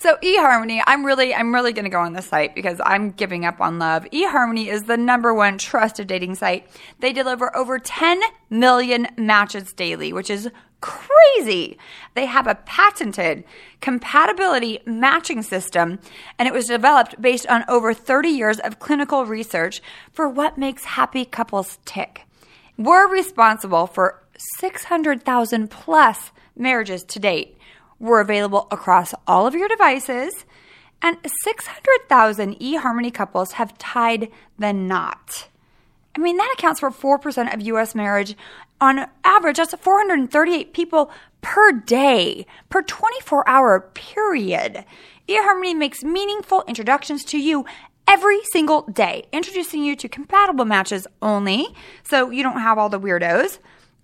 So eHarmony, I'm really, I'm really going to go on this site because I'm giving up on love. eHarmony is the number one trusted dating site. They deliver over 10 million matches daily, which is crazy. They have a patented compatibility matching system, and it was developed based on over 30 years of clinical research for what makes happy couples tick. We're responsible for 600,000 plus marriages to date. We're available across all of your devices, and 600,000 eHarmony couples have tied the knot. I mean, that accounts for 4% of US marriage. On average, that's 438 people per day, per 24 hour period. eHarmony makes meaningful introductions to you every single day, introducing you to compatible matches only, so you don't have all the weirdos.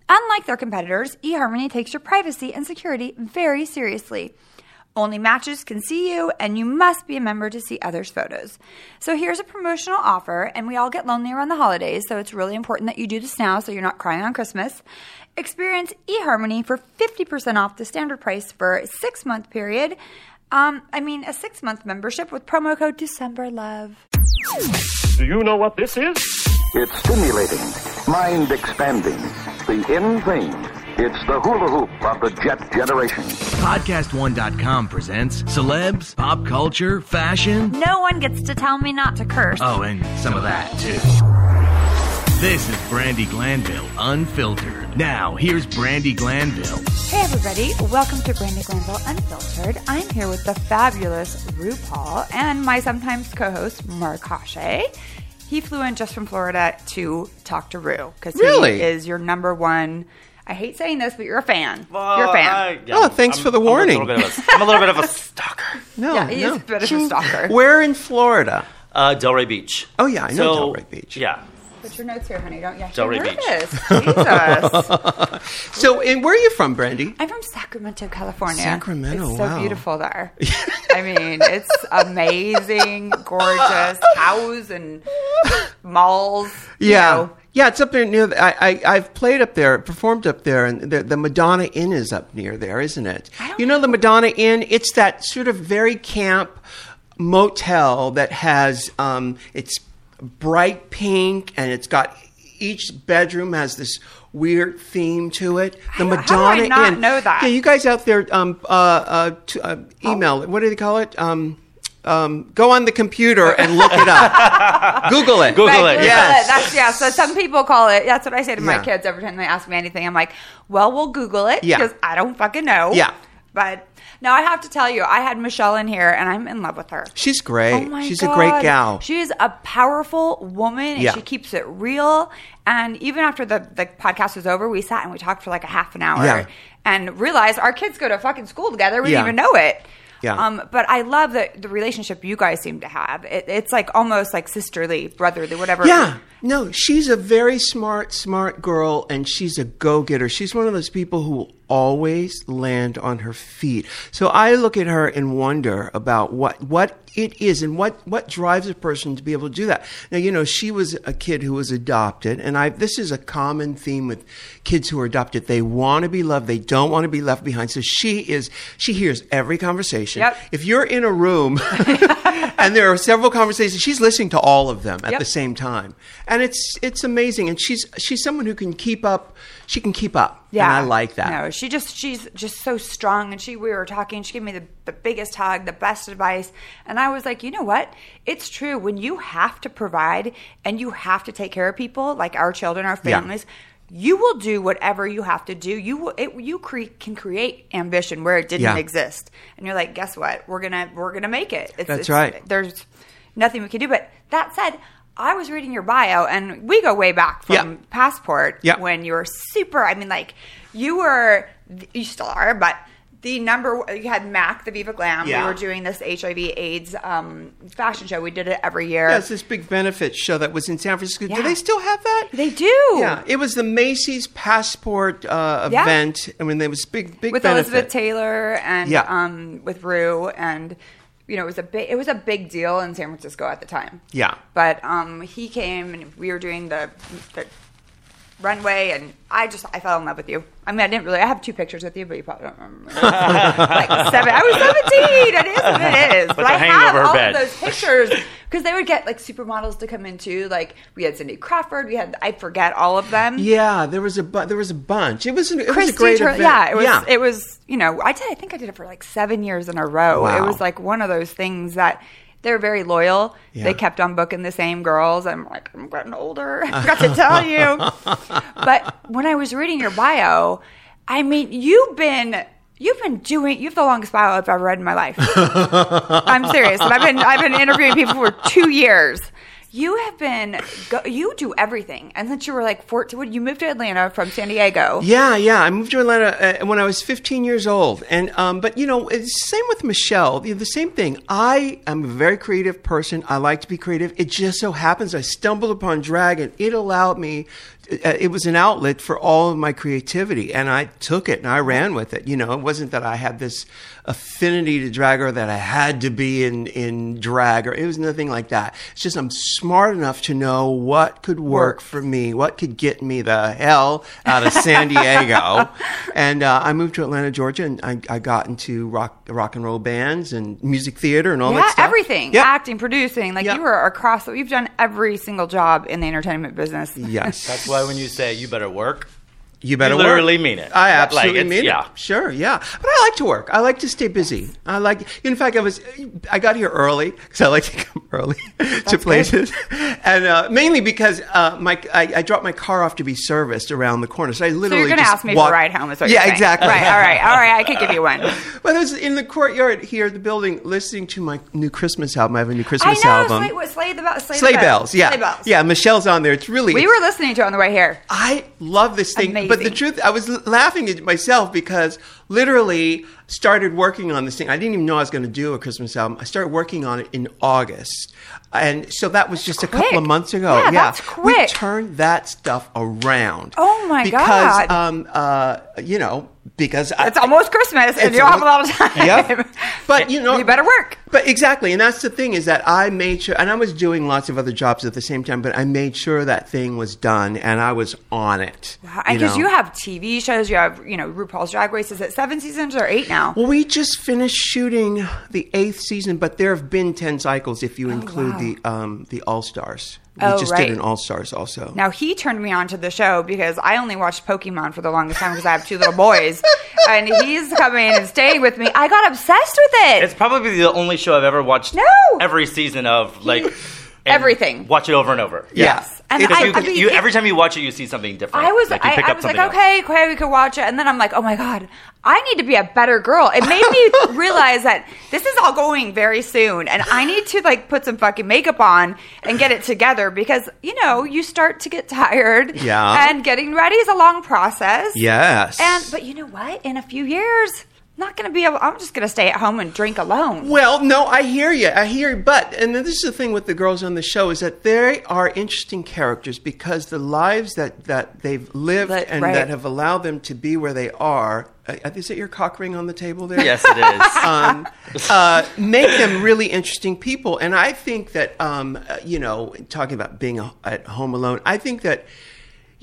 Unlike their competitors, eHarmony takes your privacy and security very seriously. Only matches can see you, and you must be a member to see others' photos. So here's a promotional offer, and we all get lonely around the holidays, so it's really important that you do this now so you're not crying on Christmas. Experience eHarmony for 50% off the standard price for a six month period. Um, I mean, a six month membership with promo code DecemberLove. Do you know what this is? It's stimulating, mind expanding, the in thing. It's the hula hoop of the jet generation. Podcast1.com presents celebs, pop culture, fashion. No one gets to tell me not to curse. Oh, and some of that, too. This is Brandi Glanville Unfiltered. Now, here's Brandi Glanville. Hey everybody, welcome to Brandi Glanville Unfiltered. I'm here with the fabulous RuPaul and my sometimes co-host Mark Hoshe. He flew in just from Florida to talk to Ru because Really? he is your number one. I hate saying this, but you're a fan. Well, you're a fan. I- yeah, Oh, thanks for the I'm warning. A little bit of a, I'm a little bit of a stalker. No, yeah, he no. is a bit of a stalker. Where in Florida? Uh, Delray Beach. Oh, yeah, I know So, Delray Beach. Yeah. Put your notes here, honey. Don't you? Delray You're Beach. Jesus. So, and where are you from, Brandi? I'm from Sacramento, California. Sacramento, It's so wow. beautiful there. I mean, it's amazing, gorgeous cows and malls. you Yeah. know. Yeah, it's up there near. The, I, I I've played up there, performed up there, and the, the Madonna Inn is up near there, isn't it? I don't You know the Madonna Inn? It's that sort of very camp motel that has um, it's bright pink and it's got each bedroom has this weird theme to it. The How- how do I not Inn. know that? Yeah, you guys out there, um, uh, uh, t- uh, email. What do they call it? Um, um, go on the computer and look it up. Google it. Google Right, it, Google yes. That's yeah. So some people call it. That's what I say to my Yeah. kids every time they ask me anything. I'm like, well, we'll Google it Yeah. because I don't fucking know. Yeah. But now I have to tell you, I had Michelle in here, and I'm in love with her. She's great. Oh my She's God. a great gal. She is a powerful woman and Yeah. she keeps it real. And even after the, the podcast was over, we sat and we talked for like a half an hour Yeah. and realized our kids go to fucking school together. We Yeah. didn't even know it. Yeah. Um, but I love the, the relationship you guys seem to have. It, it's like almost like sisterly, brotherly, whatever. Yeah. No, she's a very smart, smart girl, and she's a go getter. She's one of those people who will always land on her feet. So I look at her and wonder about what, what it is and what, what drives a person to be able to do that. Now, you know, she was a kid who was adopted, and I, this is a common theme with kids who are adopted. They want to be loved, they don't want to be left behind. So she is, she hears every conversation. Yep. If you're in a room and there are several conversations, she's listening to all of them at Yep. the same time. And it's it's amazing. And she's she's someone who can keep up. She can keep up. Yeah, and I like that. No, she just she's just so strong, and she we were talking. She gave me the, the biggest hug, the best advice, and I was like, you know what? It's true. When you have to provide and you have to take care of people, like our children, our Yeah. families. You will do whatever you have to do. You will, it, you cre- can create ambition where it didn't Yeah. exist, and you're like, guess what? We're gonna we're gonna make it. It's, That's it's- right. There's nothing we can do. But that said, I was reading your bio, and we go way back from Yeah. Passport Yeah. when you were super. I mean, like you were, you still are, but the number you had Mac, the Viva Glam. Yeah. We were doing this HIV/AIDS um, fashion show. We did it every year. Yeah, it's this big benefit show that was in San Francisco. Yeah. Do they still have that? They do. Yeah, it was the Macy's Passport uh, event. I mean, there was big, big with benefit. Elizabeth Taylor and Yeah. um, with Ru and you know it was a big it was a big deal in San Francisco at the time. Yeah. but um, he came and we were doing the, the runway, and I just I fell in love with you. I mean, I didn't really. I have two pictures with you, but you probably don't remember. like seven. I was seventeen. It is what it is. but they're I have all bed. of those pictures because they would get like supermodels to come in too. Like we had Cindy Crawford. We had I forget all of them. Yeah, there was a bu- there was a bunch. It was an, it was a great Tur- event. Yeah, it was. Yeah. It was. You know, I did. I think I did it for like seven years in a row. It was like one of those things that they're very loyal. Yeah. They kept on booking the same girls. I'm like, I'm getting older. I forgot to tell you. but when I was reading your bio, I mean, you've been. You've been doing. You have the longest bio I've ever read in my life. I'm serious. And I've been. I've been interviewing people for two years. You have been. Go, you do everything. And since you were like 14, when you moved to Atlanta from San Diego. Yeah, yeah. I moved to Atlanta uh, when I was 15 years old, and um, but you know, same with Michelle. The, the same thing. I am a very creative person. I like to be creative. It just so happens I stumbled upon drag, and it allowed me. Uh, it was an outlet for all of my creativity, and I took it and I ran with it. You know, it wasn't that I had this affinity to drag or that I had to be in in drag, or it was nothing like that. It's just I'm smart enough to know what could work for me, what could get me the hell out of San Diego. and uh, I moved to Atlanta, Georgia, and I, I got into rock rock and roll bands and music theater and all Yeah, that stuff. everything. Yeah. Acting, producing. Like Yeah. you were across. You've done every single job in the entertainment business. Yes. That's why when you say you better work, You better You literally work. mean it. I absolutely it's- mean yeah. it. Sure, yeah. But I like to work. I like to stay busy. I like. In fact, I was. I got here early because I like to come early to places, and uh, mainly because uh, my I, I dropped my car off to be serviced around the corner. So I So literally. you're going to just ask me walk- for a ride home? Is what yeah, you're exactly. Right. All right. All right. I could give you one. But I was in the courtyard here at the building, listening to my new Christmas album. I have a new I Christmas know. album. Slay, what, Slay the Bell. Slay, the Sleigh Bell. bells, yeah, Sleigh bells. yeah. Michelle's on there. It's really We were listening to it on the way here. I love this thing, but the truth, I was laughing at myself because literally started working on this thing. I didn't even know I was going to do a Christmas album. I started working on it in August, and so that was just a couple of months ago. Yeah, that's quick. we turned that stuff around. Oh, my because, God. um, uh, you know, because I, It's almost Christmas, and you don't have a lot of time. Yep. But you know, you better work. But exactly, and that's the thing is that I made sure, and I was doing lots of other jobs at the same time, but I made sure that thing was done, and I was on it. Because know. you, have TV shows, you have you know RuPaul's Drag Race. Is it seven seasons or eight now? Well, we just finished shooting the eighth season, but there have been ten cycles if you include wow. the um, the All Stars. We Oh, just right. did an All Stars also. Now he turned me on to the show because I only watched Pokemon for the longest time because I have two little boys, and he's coming and staying with me. I got obsessed with it. it's probably the only show I've ever watched. No! every season of like and Everything. Watch it over and over. yes, and It- I, You, I mean, you, it- every time you watch it, you see something different. I was, Like, you I, pick I up was like, something else. okay, okay, we could watch it, and then I'm like, oh my god, I need to be a better girl. It made me realize that this is all going very soon, and I need to like put some fucking makeup on and get it together because you know you start to get tired. Yeah. and getting ready is a long process. Yes. and but you know what? In a few years, I'm not going to be able. I'm just going to stay at home and drink alone. Well, no, I hear you. I hear you. But, and this is the thing with the girls on the show, is that they are interesting characters because the lives that, that they've lived That- and right. that have allowed them to be where they are. Uh, is it your cock ring on the table there? Yes, it is. um, uh, make them really interesting people. And I think that, um, uh, you know, talking about being a, at home alone, I think that,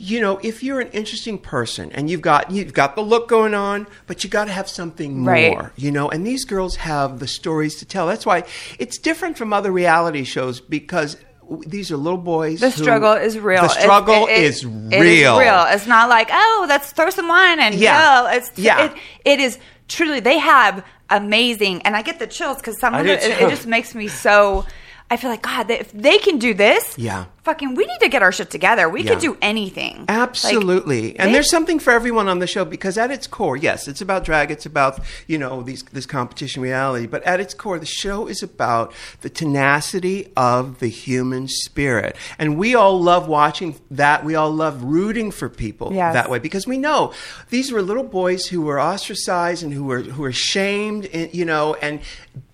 you know, if you're an interesting person and you've got you've got the look going on, but you got to have something more, you know. And these girls have the stories to tell. That's why it's different from other reality shows because. These are little boys. The who- struggle is real. The struggle it- it- is real. is real. It's not like oh, let's throw some wine and Yeah. yeah. It's Yeah. It, it is truly. They have amazing, and I get the chills because some of it, it, it just makes me so. I feel like God, if they can do this, Yeah. fucking, we need to get our shit together. We Yeah. can do anything. Like, Absolutely. and they- there's something for everyone on the show because at its core, yes, it's about drag, it's about, you know, these this competition reality, but at its core the show is about the tenacity of the human spirit. And we all love watching that. We all love rooting for people Yes. that way because we know these were little boys who were ostracized and who were who were shamed, and, you know, and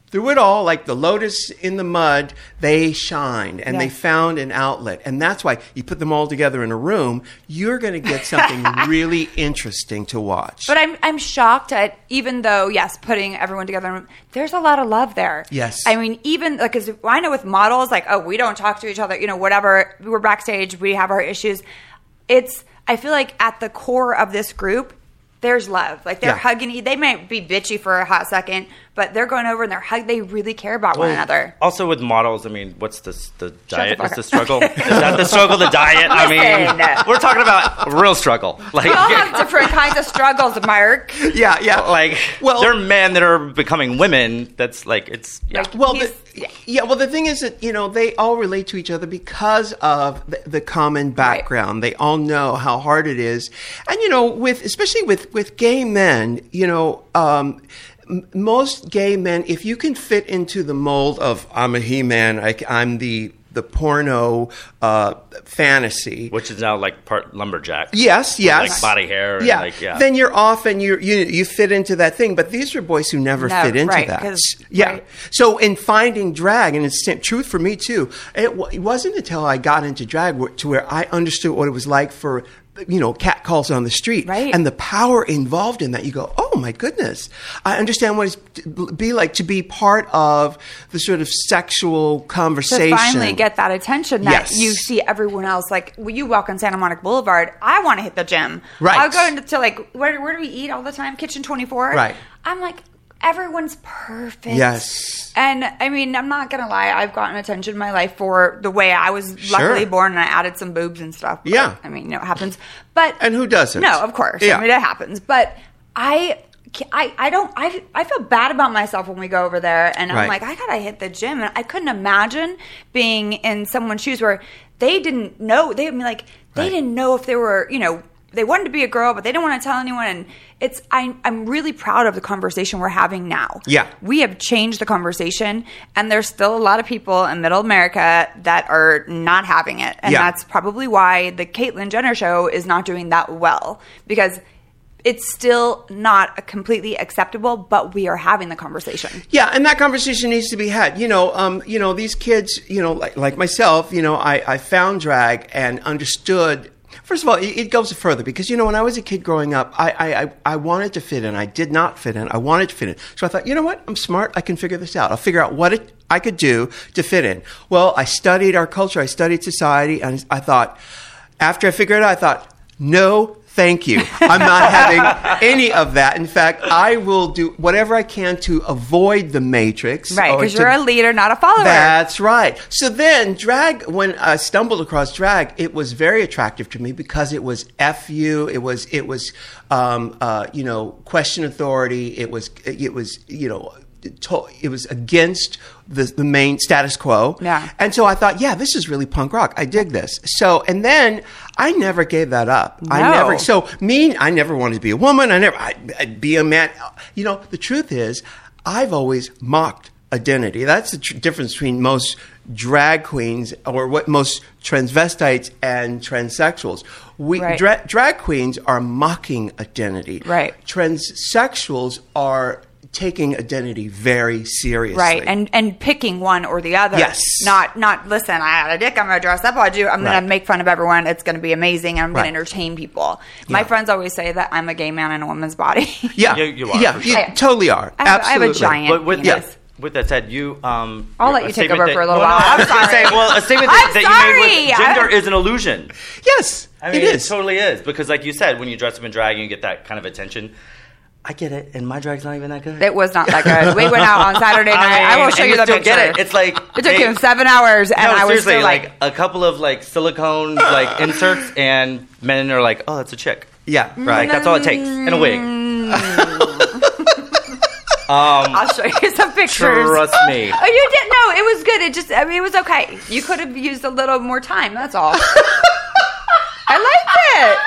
through it all, like the lotus in the mud, they shined and they found an outlet. And that's why you put them all together in a room, you're going to get something really interesting to watch. But I'm I'm shocked at even though yes, putting everyone together. in a room, There's a lot of love there. Yes. I mean even like because I know with models like oh we don't talk to each other you know whatever we're backstage we have our issues. It's I feel like at the core of this group, there's love. Like they're Yeah. hugging. e- They might be bitchy for a hot second, but they're going over and they're hug. They really care about one another. Also with models, I mean, what's this the diet? the Is fuck the struggle? is that the struggle? The diet? I mean, we're talking about real struggle. Like, We all have different kinds of struggles, Mark. Yeah, yeah. like, Well- there are men that are becoming women. That's like, it's yeah. Like, Well, he's- the, yeah. yeah. Well, the thing is that you know they all relate to each other because of the, the common background. They all know how hard it is, and you know, with especially with with gay men, you know. Um, most gay men, if you can fit into the mold of I'm a he-man, I, am the the porno uh, fantasy, which is now like part lumberjack. Yes, yes. Like body hair. And yeah. Like, yeah. Then you're off and you you you fit into that thing. But these are boys who never No, fit into right, that. 'cause- Yeah. right. So in finding drag, and it's truth for me too. It, w- it wasn't until I got into drag where, to where I understood what it was like for. You know, cat calls on the street, Right. and the power involved in that. You go, oh my goodness! I understand what it's be like to be part of the sort of sexual to conversation. finally get that attention that Yes. you see everyone else. Like when you walk on Santa Monica Boulevard, I want to hit the gym. Right. I'll go into to, like where where do we eat all the time? Kitchen Twenty Four. Right. I'm like everyone's perfect. Yes. And I mean, I'm not gonna lie. I've gotten attention in my life for the way I was Sure. luckily born, and I added some boobs and stuff. But, Yeah. I mean, you know, it happens. But And who doesn't? No, of course. Yeah. I mean, it happens. But I. I, I don't I, I feel bad about myself when we go over there and I'm Right. like I gotta hit the gym and I couldn't imagine being in someone's shoes where they didn't know they would be like they Right. didn't know if they were you know they wanted to be a girl but they didn't want to tell anyone and it's I, I'm really proud of the conversation we're having now Yeah. we have changed the conversation and there's still a lot of people in middle America that are not having it and Yeah. that's probably why the Caitlyn Jenner show is not doing that well because it's still not completely acceptable but we are having the conversation Yeah, and that conversation needs to be had. You know, um, you know, these kids, you know, like, like myself, you know, I, I found drag and understood. First of all, it, goes further because you know when I was a kid growing up, I, I, I, I wanted to fit in. I did not fit in. I wanted to fit in. So I thought, you know what? I'm smart. I can figure this out. I'll figure out what it, I could do to fit in. Well, I studied our culture. I studied society, and I thought, after I figured it out, I thought, no, thank you. I'm not having any of that. In fact, I will do whatever I can to avoid the matrix. right because you're a leader not a follower That's right. So then, drag. When I stumbled across drag, it was very attractive to me because it was fu. It was it was um, uh, you know question authority. It was it was you know. To- It was against the, the main status quo. Yeah. And so I thought, yeah, this is really punk rock. I dig this. So, and then I never gave that up. I never, so me, I never wanted to be a woman. I never, I, I'd be a man. You know, the truth is, I've always mocked identity. That's the tr- difference between most drag queens or what most transvestites and transsexuals. We Right. dra- drag queens are mocking identity. Right. Transsexuals are taking identity very seriously. Right, and and picking one or the other. Yes. Not not listen. I had a dick. I'm gonna dress up. I do. I'm Right. gonna make fun of everyone. It's gonna be amazing. I'm Right. gonna entertain people. My friends always say that I'm a gay man in a woman's body. yeah, You- you are, yeah, for you sure. totally are. I have, I have a Absolutely. giant But with penis. that, with that said, you um. I'll let you take over that- for a little well, while. I I'm was gonna sorry. say, well, a statement I'm that, that you made with gender I- is an illusion. Yes, I mean, it is. totally is because, like you said, when you dress up in drag and you get that kind of attention. I get it, and my drag's not even that good. It was not that good. We went out on Saturday night. I, mean, will show and you the still picture. Get it. It's like It took they- him seven hours, and No, I was still like, like, a couple of like silicone like inserts, and men are like, "Oh, that's a chick." yeah, right. that's all it takes, and a wig. Um, I'll show you some pictures. Trust me. Oh, you didn't know. It was good. It just, I mean, it was okay. You could have used a little more time. That's all. I liked it.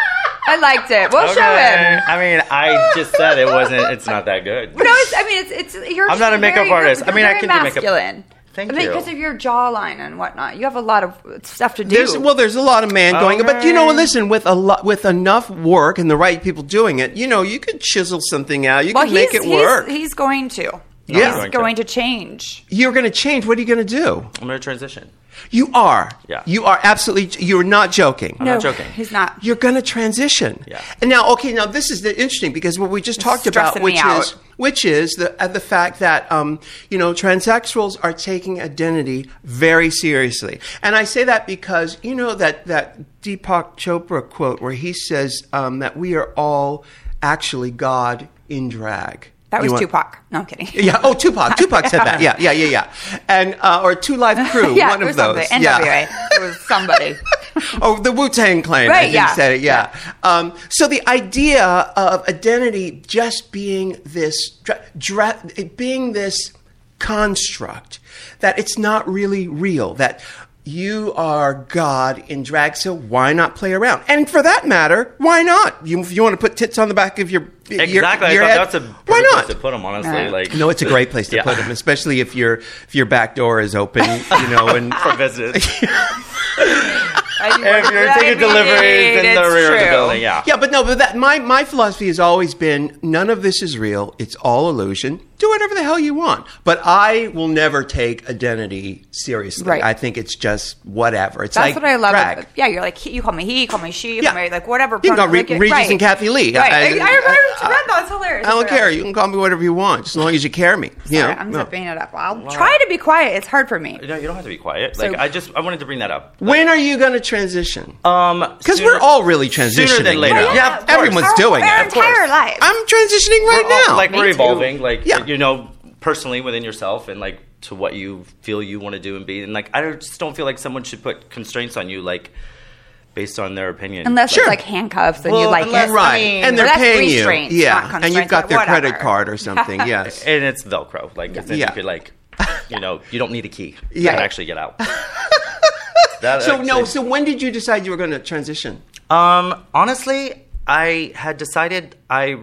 I liked it. We'll show Okay. him. I mean, I just said it wasn't. It's not that good. No, it's, I mean, it's, it's, you're I'm not a makeup very- you're- artist. I you're mean, I very can do makeup. Thank I mean, you. because of your jawline and whatnot. You have a lot of stuff to do. There's, well, there's a lot of man going, but you know, listen, with a lot, with enough work and the right people doing it, you know, you could chisel something out. You well, can make it work. He's, he's going to. Yeah. He's Going going to. to change. You're going to change. What are you going to do? I'm gonna transition. You are. Yeah. You are absolutely. You're not joking. I'm no, not joking. He's not. You're going to transition. Yeah. And now, okay, now this is the interesting because what we just talked about, which me out. is which is the uh, the fact that um, you know transsexuals are taking identity very seriously, and I say that because you know that that Deepak Chopra quote where he says um, that we are all actually God in drag. That was want- Tupac. No, I'm kidding. Yeah. Oh, Tupac. Tupac said that. Yeah, yeah, yeah, yeah. And uh, or Two Live Crew. yeah, one of those. something. Yeah. NWA. It was somebody. oh, the Wu Tang Clan. I Right, think yeah. said it. Yeah. Um, so the idea of identity just being this, dra- dra- being this construct that it's not really real. That you are God in drag, so why not play around? And for that matter, why not? You, if you want to put tits on the back of your your- Exactly. your I head, that's a why not? place to put them. Honestly, Right. like No, it's a great place to Yeah. put them, especially if your if your back door is open, you know, and for visits. if if you're taking deliveries in the rear of the building, yeah. Yeah, but no, but that my my philosophy has always been none of this is real. It's all illusion. Do whatever the hell you want. But I will never take identity seriously. Right. I think it's just whatever. It's That's like what I love. drag. About, yeah, you're like he, you call me he, you call me she, you Yeah. call me like whatever. You can pronoun- call Re- like, Regis right. and Kathie Lee. Right. I- I, I, I- remember I- read that. It's hilarious. I don't It's care. hilarious. You can call me whatever you want, as long as you care me. You know? I'm No. zipping it up. I'll try to be quiet. It's hard for me. No, you don't have to be quiet. So- Like I just I wanted to bring that up. When are you going to transition? Um, Because sooner- we're all really transitioning. sooner than later. now. Yeah, of course. everyone's Our- doing our it. entire life. I'm transitioning right all- now. Like we're evolving. Like Yeah. You know, personally within yourself and like to what you feel you want to do and be. And like I don't- just don't feel like someone should put constraints on you like based on their opinion. Unless Sure. it's like handcuffs and you Well, like unless- it. right, I mean- and they're That's paying you. Yeah, not and you've got but their credit card or something. Yes. and it's Velcro. Like, 'cause then Yeah. you could like, you know, you don't need a key. Yeah. to actually get out. That So no. So when did you decide you were going to transition? Um, honestly, I had decided I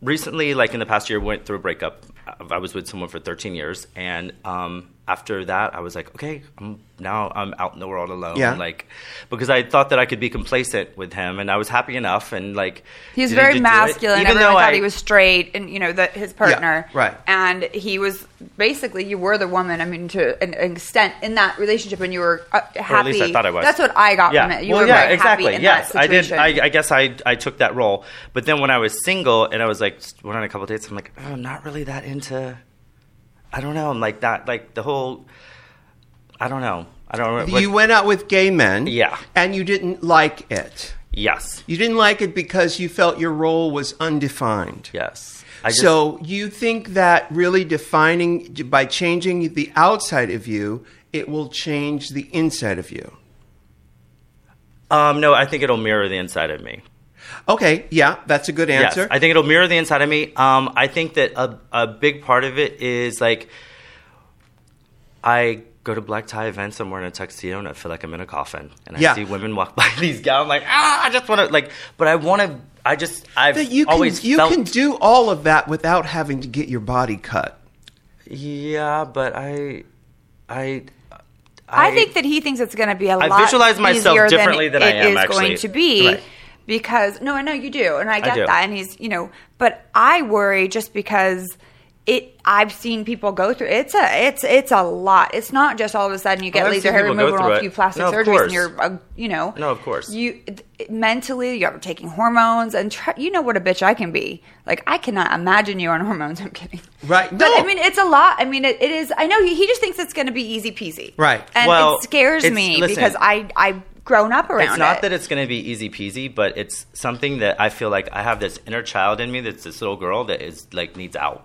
recently, like in the past year, went through a breakup. I was with someone for 13 years, and um, after that, I was like, okay, I'm, now I'm out in the world alone. Yeah. Like, because I thought that I could be complacent with him, and I was happy enough, and like he didn't very get to it. masculine. Even Everyone though thought I, he was straight, and you know that his partner. right. And he was basically you were the woman. I mean, to an extent in that relationship, and you were uh, happy. Or at least I thought I was. That's what I got yeah. from it. You well, were yeah, very exactly. happy in yes, that I did. I, I guess I I took that role, but then when I was single and I was like went on a couple of dates, I'm like, oh, I'm not really that into. I don't know. I'm like that. Like the whole. I don't know. I don't know. you went out with gay men. Yeah. And you didn't like it. Yes. You didn't like it because you felt your role was undefined. Yes. I just, so you think that really defining by changing the outside of you, it will change the inside of you. Um, no, I think it'll mirror the inside of me. Okay, yeah, that's a good answer. Yes, I think it'll mirror the inside of me. Um, I think that a, a big part of it is like I go to black tie events. I'm wearing a tuxedo and I feel like I'm in a coffin. And I Yeah. see women walk by these gowns. I'm like, ah, I just want to like, but I want to. I just I've That you can always you felt, can do all of that without having to get your body cut. Yeah, but I, I. I think that he thinks it's going to be a I lot visualize myself easier differently than, than I it am, is actually. going to be Right. Because no, I know you do, and I get do. that, and he's you know, but I worry just because it. I've seen people go through it's a it's it's a lot. It's not just all of a sudden you get laser hair removal and a few plastic No, surgeries, and you're uh, you know No, of course. you mentally you're taking hormones and try, you know what a bitch I can be. Like I cannot imagine you on hormones. I'm kidding. Right. But No. I mean, it's a lot. I mean, it, it is. I know he, he just thinks it's going to be easy peasy. Right. And Well, it scares me listen. because I I've grown up around It's not it. that it's going to be easy peasy, but it's something that I feel like I have this inner child in me that's this little girl that is like needs out.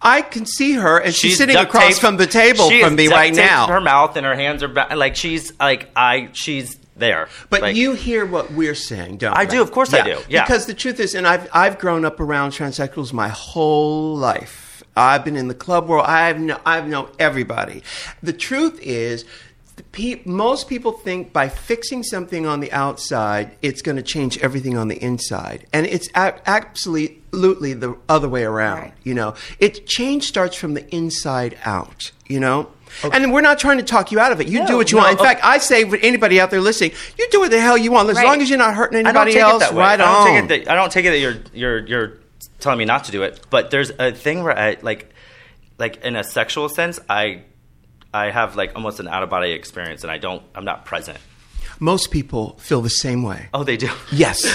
I can see her, and she's, sitting across taped- from the table she from me right now. Her mouth and her hands are back. Like she's like I. She's there. But Like, you hear what we're saying, don't I you? do, of course I do, yeah. Because the truth is, and I've I've grown up around transsexuals my whole life. I've been in the club world. I've know, I've known everybody. The truth is. The pe- Most people think by fixing something on the outside, it's going to change everything on the inside, and it's a- absolutely the other way around. Right. You know, it change starts from the inside out. You know, and we're not trying to talk you out of it. You No, do what you no, want. In of- fact, I say for anybody out there listening, you do what the hell you want, as Right. long as you're not hurting anybody else. Right I don't on. take it that I don't take it that you're you're you're telling me not to do it. But there's a thing where I like like in a sexual sense, I I have like almost an out of body experience, and I don't. I'm not present. Most people feel the same way. Oh, they do. Yes.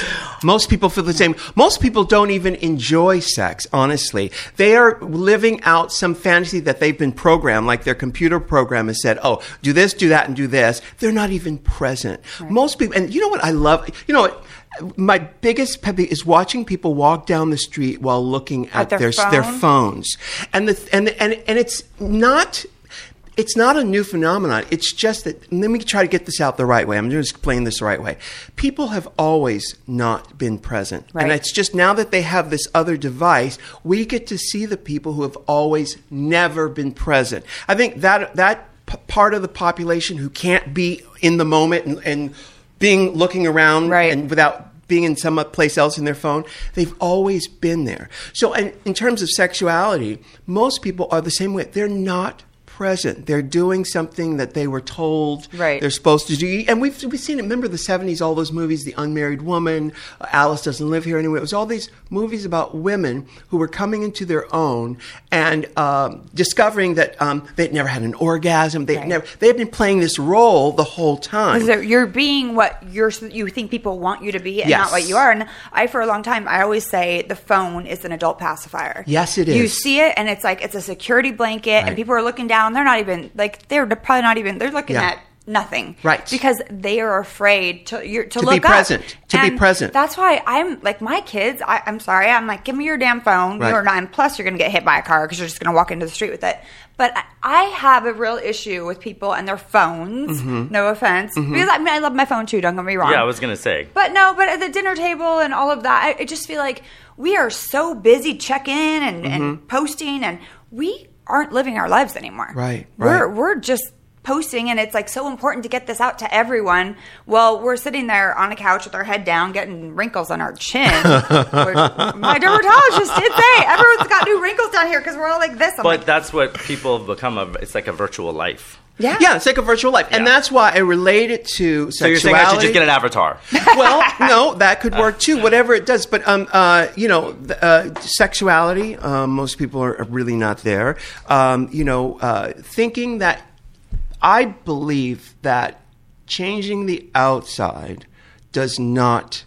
Most people feel the same. Most people don't even enjoy sex, honestly. They are living out some fantasy that they've been programmed, like their computer program has said, oh, do this, do that, and do this. They're not even present. Most people, and you know what I love? You know what? My biggest pet peeve is watching people walk down the street while looking at, their their phone? phones, and the and and and it's not it's not a new phenomenon. It's just that, let me try to get this out the right way. I'm going to explain this the right way. People have always not been present. And it's just now that they have this other device, we get to see the people who have always never been present. I think that, that p- part of the population who can't be in the moment and, and being looking around Right. and without being in some place else in their phone, they've always been there. So, and in terms of sexuality, most people are the same way. They're not present. They're doing something that they were told Right. they're supposed to do. And we've, we've seen it. Remember the 70s, all those movies, The Unmarried Woman, uh, Alice Doesn't Live Here Anyway. It was all these movies about women who were coming into their own and um, discovering that um, they'd never had an orgasm. They'd Right. never, they had been playing this role the whole time. So you're being what you're you think people want you to be, and Yes. not what you are. And I, for a long time, I always say the phone is an adult pacifier. Yes, it is. You see it, and it's like it's a security blanket, Right. and people are looking down. They're not even like they're probably not even. They're looking Yeah. at nothing, Right. Because they are afraid to you're, to, To look be present. Up. To be present. That's why I'm like my kids. I, I'm sorry. I'm like, give me your damn phone. Right. You're nine plus, you're going to get hit by a car because you're just going to walk into the street with it. But I- I have a real issue with people and their phones. Mm-hmm. No offense, because I mean I love my phone too. Don't get me wrong. Yeah, I was gonna say. But no, but at the dinner table and all of that, I, I just feel like we are so busy checking and, Mm-hmm. and posting, and we aren't living our lives anymore. Right, We're right. we're just posting, and it's like so important to get this out to everyone. Well, we're sitting there on a couch with our head down, getting wrinkles on our chin. which my dermatologist did say everyone's got new wrinkles down here because we're all like this. I'm But like, that's what people have become. Of, it's like a virtual life. Yeah, yeah, it's like a virtual life. And that's why I relate it to sexuality. So you're saying I should just get an avatar? well, no, that could work too. Whatever it does, but um, uh, you know, uh, sexuality. Um, most people are, are really not there. Um, you know, uh, thinking that I believe that changing the outside does not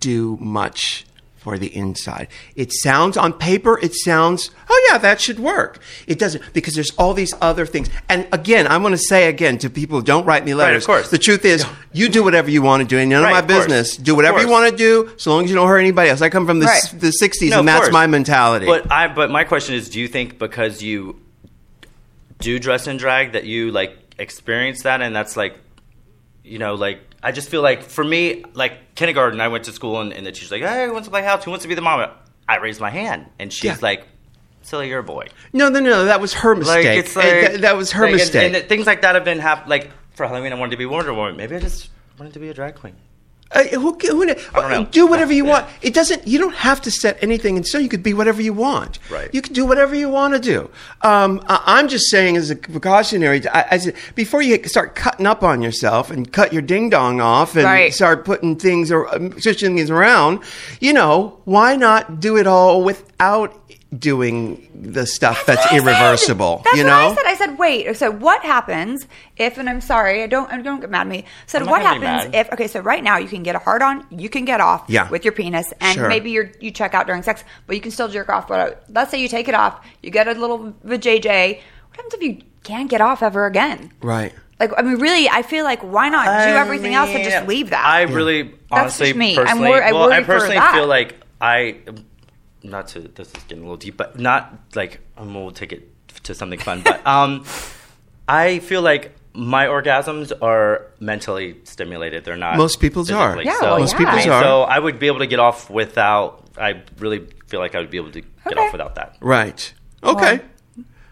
do much for the inside. It sounds on paper, it sounds, oh yeah, that should work. It doesn't because there's all these other things. And again, I want to say again to people who don't write me letters. of course. The truth is, you do whatever you want to do, and none Right, of my of course. business. Do whatever you want to do, so long as you don't hurt anybody else. I come from the, Right. the 60s, No, and that's course. my mentality. But I. But my question is, do you think because you do dress in drag that you like experience that, and that's like, you know, like I just feel like for me, like kindergarten, I went to school, and, and the teacher's like, "Hey, who wants to play house? Who wants to be the mom?" I raised my hand, and she's Yeah. like, "Silly, you're a boy." no, no, no, that was her mistake. Like it's like th- that was her like, mistake. And, things like that have been hap- like for Halloween. I wanted to be Wonder Woman. Maybe I just wanted to be a drag queen. Uh, who, who, don't know. Do whatever you want. It doesn't. You don't have to set anything in stone. You could be whatever you want. Right. You can do whatever you want to do. Um, I, I'm just saying, as a precautionary, I, as a, before you start cutting up on yourself and cut your ding dong off and Right. start putting things or um, switching things around, you know, why not do it all without doing the stuff that's, what I said. irreversible? That's you what know. I said. I said, wait. So what happens if? And I'm sorry. I don't. I don't get mad at me. So I'm what gonna be happens mad. if? Okay. So right now you can get a hard on. You can get off. Yeah. With your penis, and Sure. maybe you you check out during sex, but you can still jerk off. But uh, let's say you take it off. You get a little vajayjay. What happens if you can't get off ever again? Right. Like I mean, really, I feel like why not do I everything else and just leave that? I really, honestly, just me. I'm personally, wor- I well, worry I for personally that. feel like I, not to this is getting a little deep, but not like um, we'll take it to something fun. But um, I feel like my orgasms are mentally stimulated. They're not. Most people's are. Yeah, So, well, Most yeah. people's are. So I would be able to get off without. I really feel like I would be able to get Okay. off without that. Right. Okay.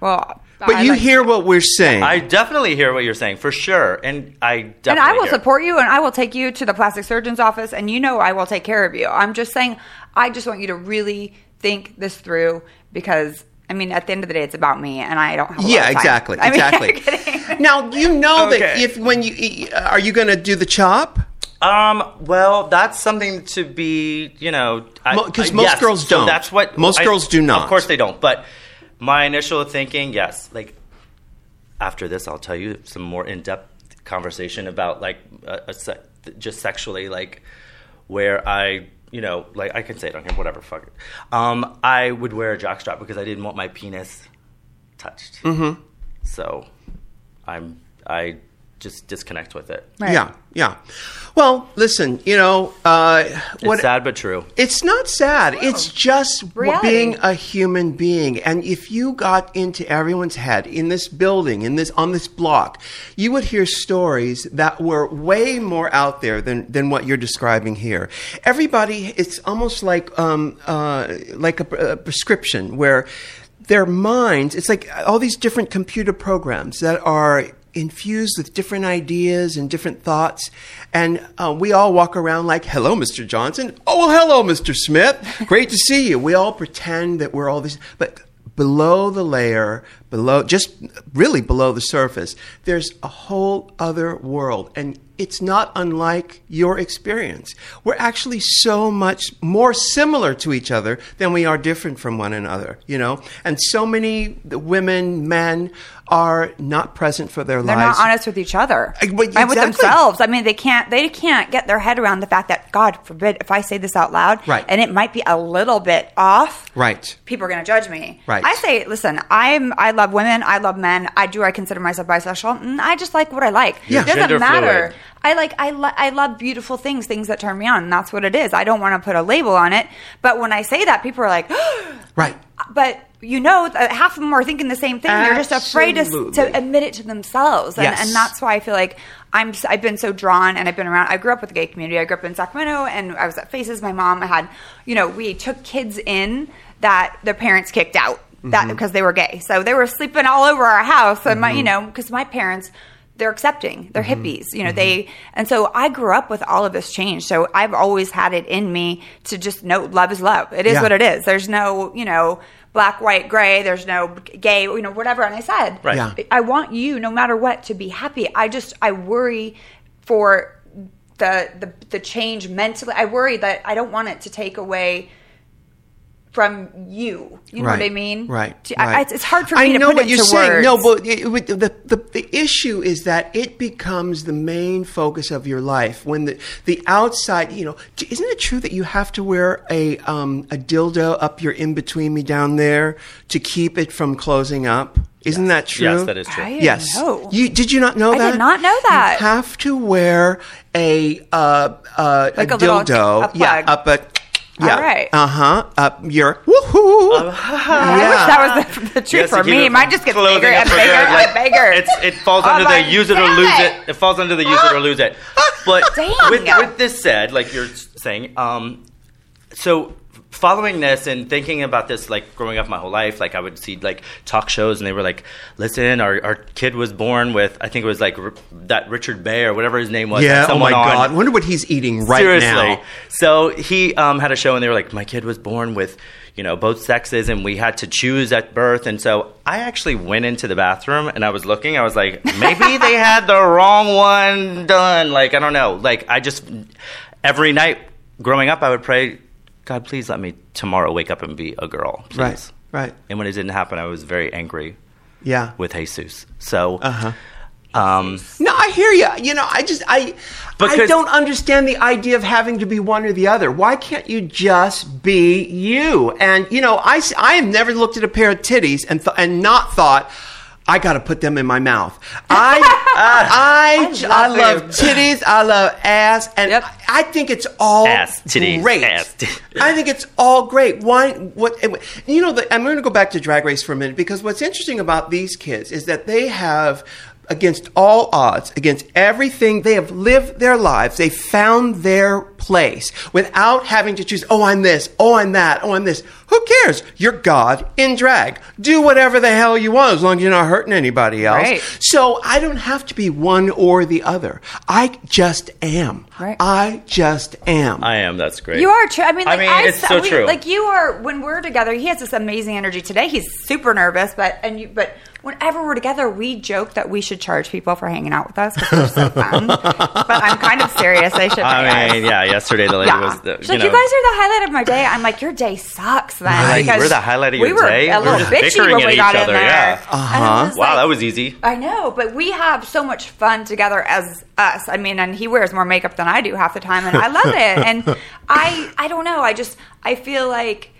well, but I you like- hear what we're saying. I definitely hear what you're saying for sure, and I definitely. and I will hear support you and I will take you to the plastic surgeon's office and you know I will take care of you. I'm just saying I just want you to really think this through because I mean at the end of the day it's about me and I don't have a lot Yeah, of time. exactly, I mean, exactly. Now you know that if when you are you going to do the chop? Um. Well, that's something to be, you know, I- Mo- 'cause I- most yes, girls don't. that's what Most I- girls do not. Of course, they don't. But my initial thinking, yes, like after this, I'll tell you some more in depth conversation about like a, a se- just sexually, like where I, you know, like I can say it on here, whatever, fuck it. Um, I would wear a jockstrap because I didn't want my penis touched. Mm-hmm. So I'm I just disconnect with it. Right. Yeah, yeah. Well, listen, you know, uh, It's sad but true. It's not sad. It's just Reality. being a human being. And if you got into everyone's head in this building, in this on this block, you would hear stories that were way more out there than than what you're describing here. Everybody, it's almost like um, uh, like a, a prescription where their minds. It's like all these different computer programs that are infused with different ideas and different thoughts. And uh, we all walk around like, hello, Mr. Johnson. Oh, well, hello, Mr. Smith. Great to see you. We all pretend that we're all this. But below the layer, below, just really below the surface, there's a whole other world. And it's not unlike your experience. We're actually so much more similar to each other than we are different from one another, you know? And so many women, men are not present for their lives. They're not honest with each other Uh, but and with themselves. I mean, they can't they can't get their head around the fact that God forbid if I say this out loud, Right. and it might be a little bit off, Right. People are going to judge me. Right. I say, listen, I'm I love women, I love men. I do. I consider myself bisexual. Mm, I just like what I like. Yeah. It doesn't Gender matter. fluid. I like I lo- I love beautiful things, things that turn me on, and that's what it is. I don't want to put a label on it, but when I say that, people are like, Right. but you know, uh, half of them are thinking the same thing. They're just afraid to, to admit it to themselves, and, Yes. and that's why I feel like I'm. I've been so drawn, and I've been around. I grew up with the gay community. I grew up in Sacramento, and I was at Faces. My mom had, you know, we took kids in that their parents kicked out that mm-hmm. because they were gay, so they were sleeping all over our house, and my, you mm-hmm. know, because my parents. They're accepting. They're mm-hmm. hippies. You know, mm-hmm. they, and so I grew up with all of this change. So I've always had it in me to just know love is love. It is Yeah. what it is. There's no, you know, black, white, gray. There's no gay, you know, whatever. And I said, Right. Yeah. I want you, no matter what, to be happy. I just, I worry for the the, the change mentally. I worry that I don't want it to take away from you. You know what I mean? Right. I- right. it's, it's hard for I me to know put what you're saying. words. No, but it, it- the, the the issue is that it becomes the main focus of your life when the the outside. You know, isn't it true that you have to wear a um, a dildo up your in between me down there to keep it from closing up? Isn't that true? Yes, that is true. I didn't Yes. know. You did you not know I that? I did not know that. You have to wear a uh, uh, Like a a little- dildo. a yeah, up a. Yeah. All right. Uh huh. Up your woohoo. I wish that was the, the truth Yes, for me. it It might just get bigger and for bigger good, and bigger. It's, it falls I'm under like, the use it or lose it. it. It falls under the use it or lose it. But Dang. with, with this said, like you're saying, um, so following this and thinking about this, like growing up my whole life, like I would see like talk shows and they were like, "Listen, our, our kid was born with I think it was like R- that Richard Bey or whatever his name was." yeah. Oh my on. God. I wonder what he's eating right now. Seriously. now. So he um, had a show, and they were like, "My kid was born with, you know, both sexes, and we had to choose at birth." And so I actually went into the bathroom, and I was looking. I was like, maybe they had the wrong one done. Like I don't know. Like I just every night growing up, I would pray, God, please let me tomorrow wake up and be a girl, please. Right. Right. And when it didn't happen, I was very angry Yeah. with Jesus. So. Uh-huh. Um, No, I hear you. You know, I just I I don't understand the idea of having to be one or the other. Why can't you just be you? And you know, I I have never looked at a pair of titties and th- and not thought. I got to put them in my mouth. I I, j- I love I love titties. I love ass, and Yep. I think it's all Ass, titties, great. ass, tit- I think it's all great. Why? What? You know, the, I'm going to go back to Drag Race for a minute because what's interesting about these kids is that they have, against all odds, against everything, they have lived their lives. They found their place without having to choose. Oh, I'm this. Oh, I'm that. Oh, I'm this. Who cares? You're God in drag. Do whatever the hell you want as long as you're not hurting anybody else. Right. So I don't have to be one or the other. I just am. Right. I just am. I am. That's great. You are true. I mean, I like, mean, it's so we- true. Like you are when we're together. He has this amazing energy. Today he's super nervous, but and you, but whenever we're together, we joke that we should charge people for hanging out with us because we're so fun. but I'm kind of serious. I should. pay I us. mean, yeah. Yesterday the lady Yeah. was. The, She's you like, know, you guys are the highlight of my day. I'm like, your day sucks, then. Right. because We're the highlight of we your were day? A We're little just bitchy bickering when we each got in other, there. yeah. And I uh-huh. was Wow, like- that was easy. I know, but we have so much fun together as us. I mean, and he wears more makeup than I do half the time, and I love it. And I, I don't know. I just, I feel like.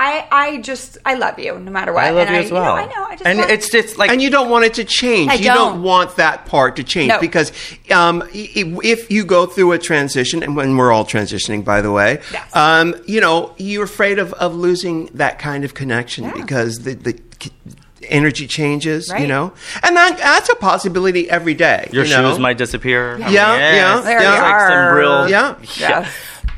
I, I just I love you no matter what. I love and you as well. I know. I just and want- it's just like and you don't want it to change. I you don't. don't. want that part to change No. because um, i- i- if you go through a transition, and when we're all transitioning, by the way, Yes. um, you know, you're afraid of, of losing that kind of connection Yeah. because the, the energy changes, you know, and that, that's a possibility every day. your you know? shoes might disappear. Yeah, yeah, There yeah. you Like some are. real, Yeah. Yes.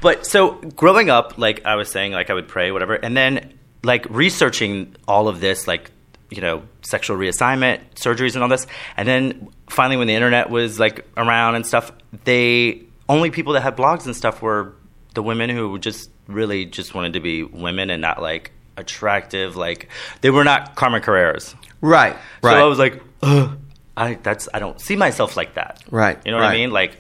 But so growing up, like I was saying, like I would pray, whatever, and then like researching all of this, like you know, sexual reassignment, surgeries, and all this, and then finally, when the internet was like around and stuff, they only people that had blogs and stuff were the women who just really just wanted to be women and not like attractive, like they were not Carmen Carreras. Right, right. So I was like, Ugh, I that's I don't see myself like that. Right, You know what right. I mean? Like,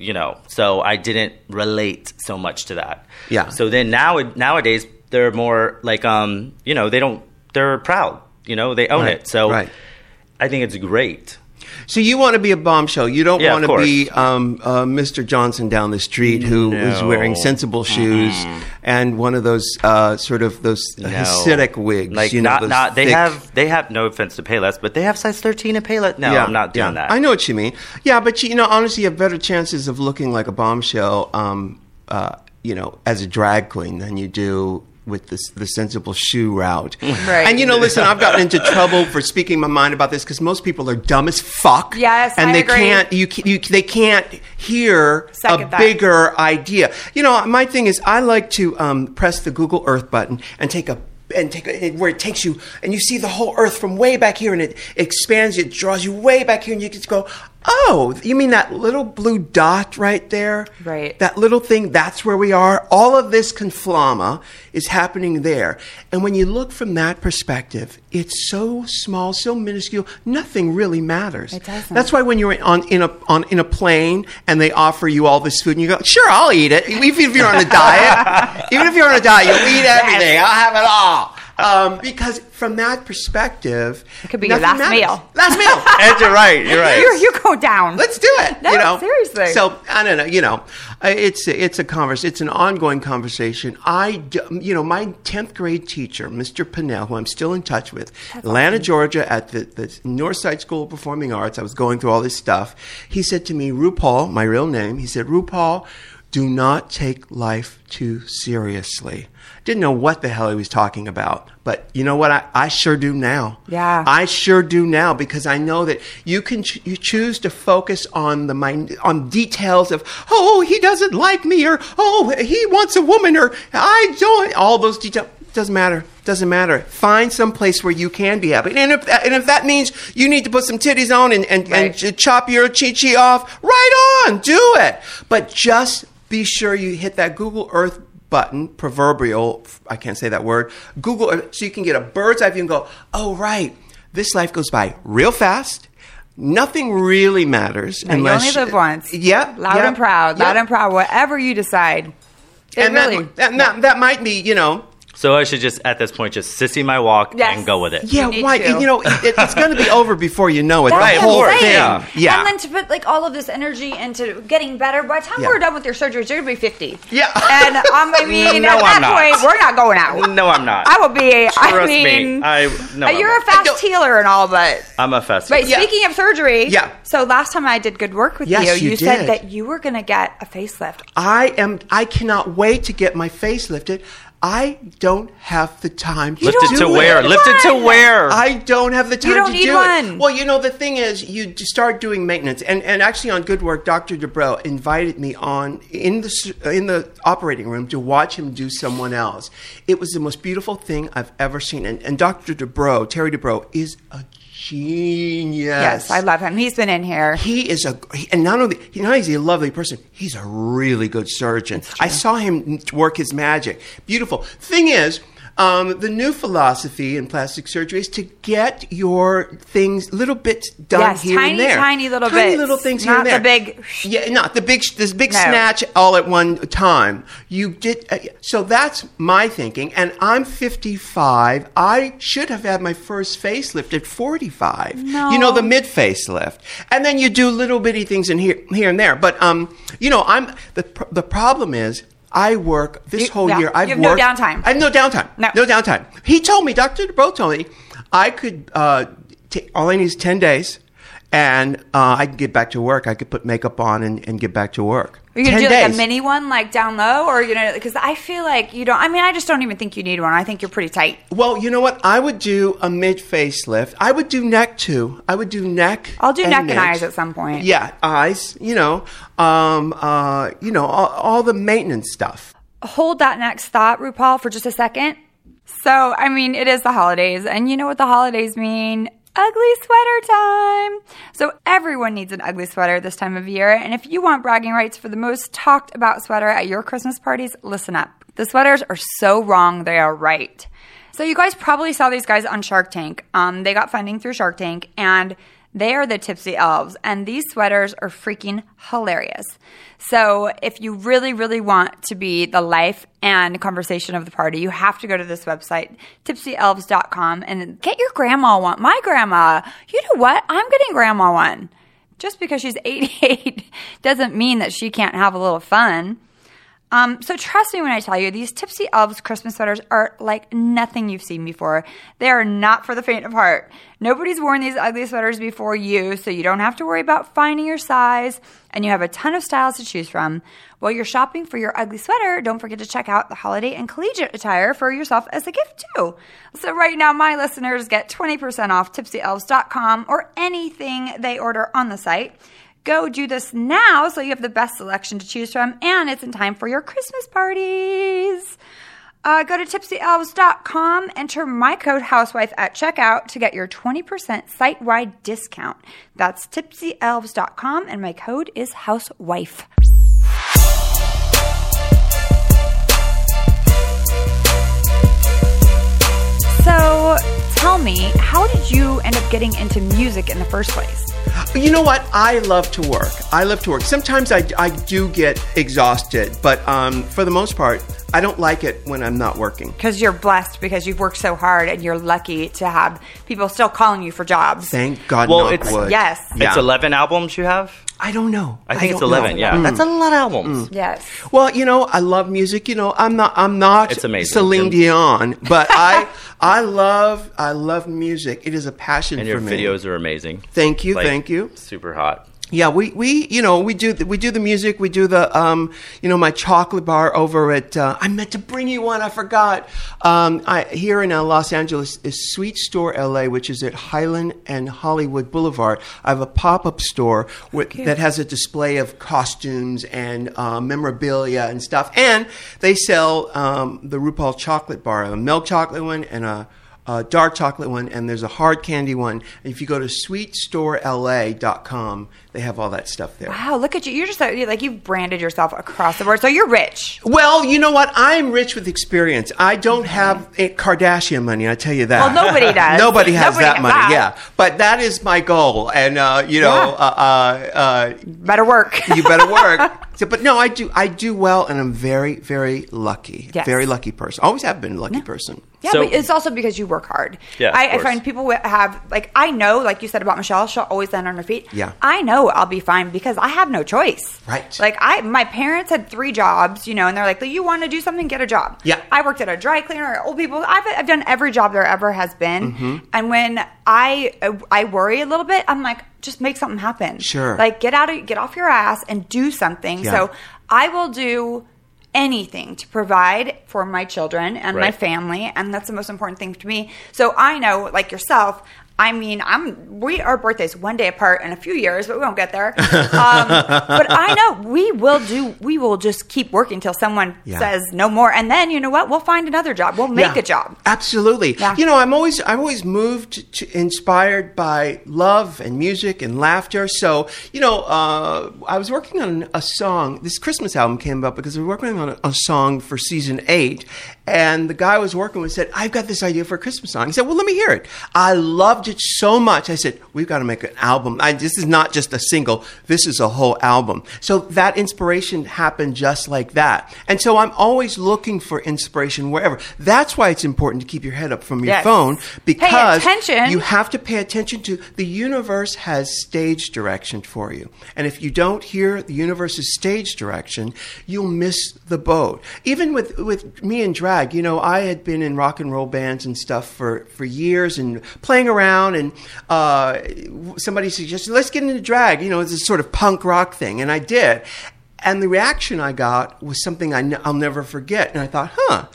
you know. So I didn't relate so much to that. Yeah. So then now nowadays they're more like um you know they don't they're proud you know they own Right, it so right. I think it's great. So you want to be a bombshell. You don't Yeah, want to be um, uh, Mr. Johnson down the street who is No. wearing sensible shoes and one of those uh, sort of those No. Hasidic wigs. Like you know, not not they thick- have they have no offense to Payless, but they have size thirteen in Payless. No, I'm not doing that. I know what you mean. Yeah, but you know, honestly, you have better chances of looking like a bombshell, um, uh, you know, as a drag queen than you do with this, the sensible shoe route. Right. And you know, listen, I've gotten into trouble for speaking my mind about this because most people are dumb as fuck. Yes, and I they agree. can't you, you, they can't hear Second a bigger idea. You know, my thing is, I like to um, press the Google Earth button and take a and take a, where it takes you, and you see the whole Earth from way back here, and it expands, it draws you way back here, and you just go, "Oh, you mean that little blue dot right there? Right. That little thing. That's where we are. All of this conflama is happening there, and when you look from that perspective, it's so small, so minuscule. Nothing really matters. It doesn't. That's why when you're on in a on in a plane and they offer you all this food and you go, sure, I'll eat it. Even if you're on a diet, even if you're on a diet, you'll eat everything. I'll have it all. Um, because from that perspective, It could be your nothing last matters. meal. Last meal. and you're right. You're right. you you go down. Let's do it. No, you know, seriously. So I don't know. You know, I- it's it's a converse. It's an ongoing conversation. I, you know, my tenth grade teacher, Mr. Pinnell, who I'm still in touch with, Atlanta, Georgia, at the, the Northside School of Performing Arts. I was going through all this stuff. He said to me, RuPaul, my real name. He said, RuPaul, do not take life too seriously. Didn't know what the hell he was talking about, but you know what? I, I sure do now. Yeah. I sure do now because I know that you can ch- you choose to focus on the min- on details of oh he doesn't like me or oh he wants a woman or I don't all those details doesn't matter doesn't matter find some place where you can be happy and if that, and if that means you need to put some titties on and and, Right. and ch- chop your chi chi off right on do it but just be sure you hit that Google Earth button, proverbial, I can't say that word, Google, uh, so you can get a bird's eye view and go, oh, right, this life goes by real fast. Nothing really matters No, you only live once. Yep, Loud yep, and proud. Loud yep. and proud. Whatever you decide. And really. that, that, that, that might be, you know, So I should just at this point just sissy my walk Yes. and go with it. yeah, need why? to. You know, it, it's going to be over before you know it. That's the whole I'm thing. saying. Yeah. And then to put like all of this energy into getting better. By the time Yeah. we're done with your surgeries, you're gonna be 50. Yeah. And um, I mean, No, at I'm that not. point, we're not going out. No, I'm not. I will be. I Trust me. mean, I- no, uh, I'm you're a fast don't- healer and all, but I'm a fest. But Yeah. speaking of surgery, Yeah. So last time I did good work with Yes, you, you said did. that you were going to get a facelift. I am. I cannot wait to get my face lifted. I don't have the time to Lifted do to it. To where? need Lifted to one. where? I don't have the time don't to need do one. it. Well, you know, the thing is, you d- start doing maintenance, and, and actually on Good Work, Dr. Dubrow invited me on in the s- in the operating room to watch him do someone else. It was the most beautiful thing I've ever seen, and, and Dr. Dubrow, Terry Dubrow, is a genius. Yes, I love him. He's been in here. He is a, he- and not only, he, not only is he a lovely person, he's a really good surgeon. I saw him work his magic. Beautiful. Thing is, Um, the new philosophy in plastic surgery is to get your things little bits done Yes, here tiny, and there. tiny little tiny bits, little things not here and there. the big- Yeah, not the big, this big No. snatch all at one time. You did. Uh, so that's my thinking, and I'm 55. I should have had my first facelift at 45. No. You know the mid facelift, and then you do little bitty things in here, here and there. But um, you know, I'm the the problem is. I work this You- whole yeah, year. I've you have no worked, downtime. I have no downtime. No. no downtime. He told me, Dr. Dubrow told me, I could, uh, all I need is 10 days and uh, I can get back to work. I could put makeup on and, and get back to work. Are you gonna 10 do like days. a mini one, like down low, or you know? Because I feel like you don't. I mean, I just don't even think you need one. I think you're pretty tight. Well, you know what? I would do a mid facelift. I would do neck too. I would do neck. I'll do neck and eyes at some point. Yeah, eyes. You know, um, uh, you know, all, all the maintenance stuff. Hold that next thought, RuPaul, for just a second. So, I mean, it is the holidays, and you know what the holidays mean? Ugly sweater time. So, everyone needs an ugly sweater this time of year. And if you want bragging rights for the most talked about sweater at your Christmas parties, listen up. The sweaters are so wrong, they are right. So, you guys probably saw these guys on Shark Tank. Um, they got funding through Shark Tank, and they are the Tipsy Elves, and these sweaters are freaking hilarious. So, if you really, really want to be the life and conversation of the party, you have to go to this website, tipsyelves.com, and get your grandma one. My grandma, you know what? I'm getting grandma one. Just because she's 88 doesn't mean that she can't have a little fun. Um, so trust me when I tell you, these Tipsy Elves Christmas sweaters are like nothing you've seen before. They are not for the faint of heart. Nobody's worn these ugly sweaters before you, so you don't have to worry about finding your size, and you have a ton of styles to choose from. While you're shopping for your ugly sweater, don't forget to check out the holiday and collegiate attire for yourself as a gift too. So right now, my listeners get 20% off tipsyelves.com or anything they order on the site. Go do this now so you have the best selection to choose from, and it's in time for your Christmas parties. Uh, go to tipsyelves.com, enter my code housewife at checkout to get your 20% site wide discount. That's tipsyelves.com, and my code is housewife. So tell me, how did you end up getting into music in the first place? You know what? I love to work. I love to work. Sometimes I, I do get exhausted, but um, for the most part, I don't like it when I'm not working. Because you're blessed because you've worked so hard and you're lucky to have people still calling you for jobs. Thank God. Well, knock it's- wood. Yes. Yeah. It's 11 albums you have? I don't know. I think it's 11, know. yeah. Mm. That's a lot of albums. Yes. Well, you know, I love music. You know, I'm not. I'm not. It's amazing. Celine Dion, but I, I love. I love music. It is a passion And for your me. videos are amazing. Thank you. Like, thank you. Super hot. Yeah, we, we you know we do the, we do the music. We do the um you know my chocolate bar over at uh, I meant to bring you one. I forgot. Um, I here in uh, Los Angeles is Sweet Store LA, which is at Highland and Hollywood Boulevard. I have a pop up store with, that has a display of costumes and uh, memorabilia and stuff, and they sell um, the RuPaul chocolate bar, a milk chocolate one and a uh, dark chocolate one, and there's a hard candy one. And if you go to sweetstorela.com, they have all that stuff there. Wow, look at you. You're just like, like you've branded yourself across the board. So you're rich. Well, you know what? I'm rich with experience. I don't have eh, Kardashian money. I tell you that. Well, nobody does. nobody has Nobody that has money. that. Yeah, but that is my goal, and uh, you know, Yeah. uh, uh, uh, Better work. you better work. So, but no, I do. I do well, and I'm very, very lucky. Yes. Very lucky person. Always have been a lucky person. Yeah, So- but it's also because you work hard. Yeah, of I, I find people have like I know, like you said about Michelle, she'll always land on her feet. Yeah. I know I'll be fine because I have no choice. Right. Like I, my parents had three jobs, you know, and they're like, "You want to do something? Get a job." Yeah. I worked at a dry cleaner, old people. I've, I've done every job there ever has been, Mm-hmm. and when I I worry a little bit, I'm like, just make something happen. Sure. Like get out of get off your ass and do something. Yeah. So I will do anything to provide for my children and my family and that's the most important thing to me so i know like yourself i mean i'm we our birthdays one day apart in a few years but we won't get there um, but i know we will do we will just keep working till someone Yeah. says no more and then you know what we'll find another job we'll make Yeah, a job Absolutely. Yeah. You know, I'm always I'm always moved to, inspired by love and music and laughter. So, you know, uh, I was working on a song. This Christmas album came about because we were working on a, a song for season eight, And the guy I was working with said, I've got this idea for a Christmas song. He said, Well, let me hear it. I loved it so much. I said, We've got to make an album. I, this is not just a single, this is a whole album. So that inspiration happened just like that. And so I'm always looking for inspiration wherever. That's why it's important to keep your head up from your Yes. phone because you have to pay attention to the universe has stage direction for you. And if you don't hear the universe's stage direction, you'll miss the boat. Even with, with me and drag, you know, I had been in rock and roll bands and stuff for, for years and playing around and uh, somebody suggested, let's get into drag, you know, it's this sort of punk rock thing. And I did. And the reaction I got was something I will never forget. And I thought, huh,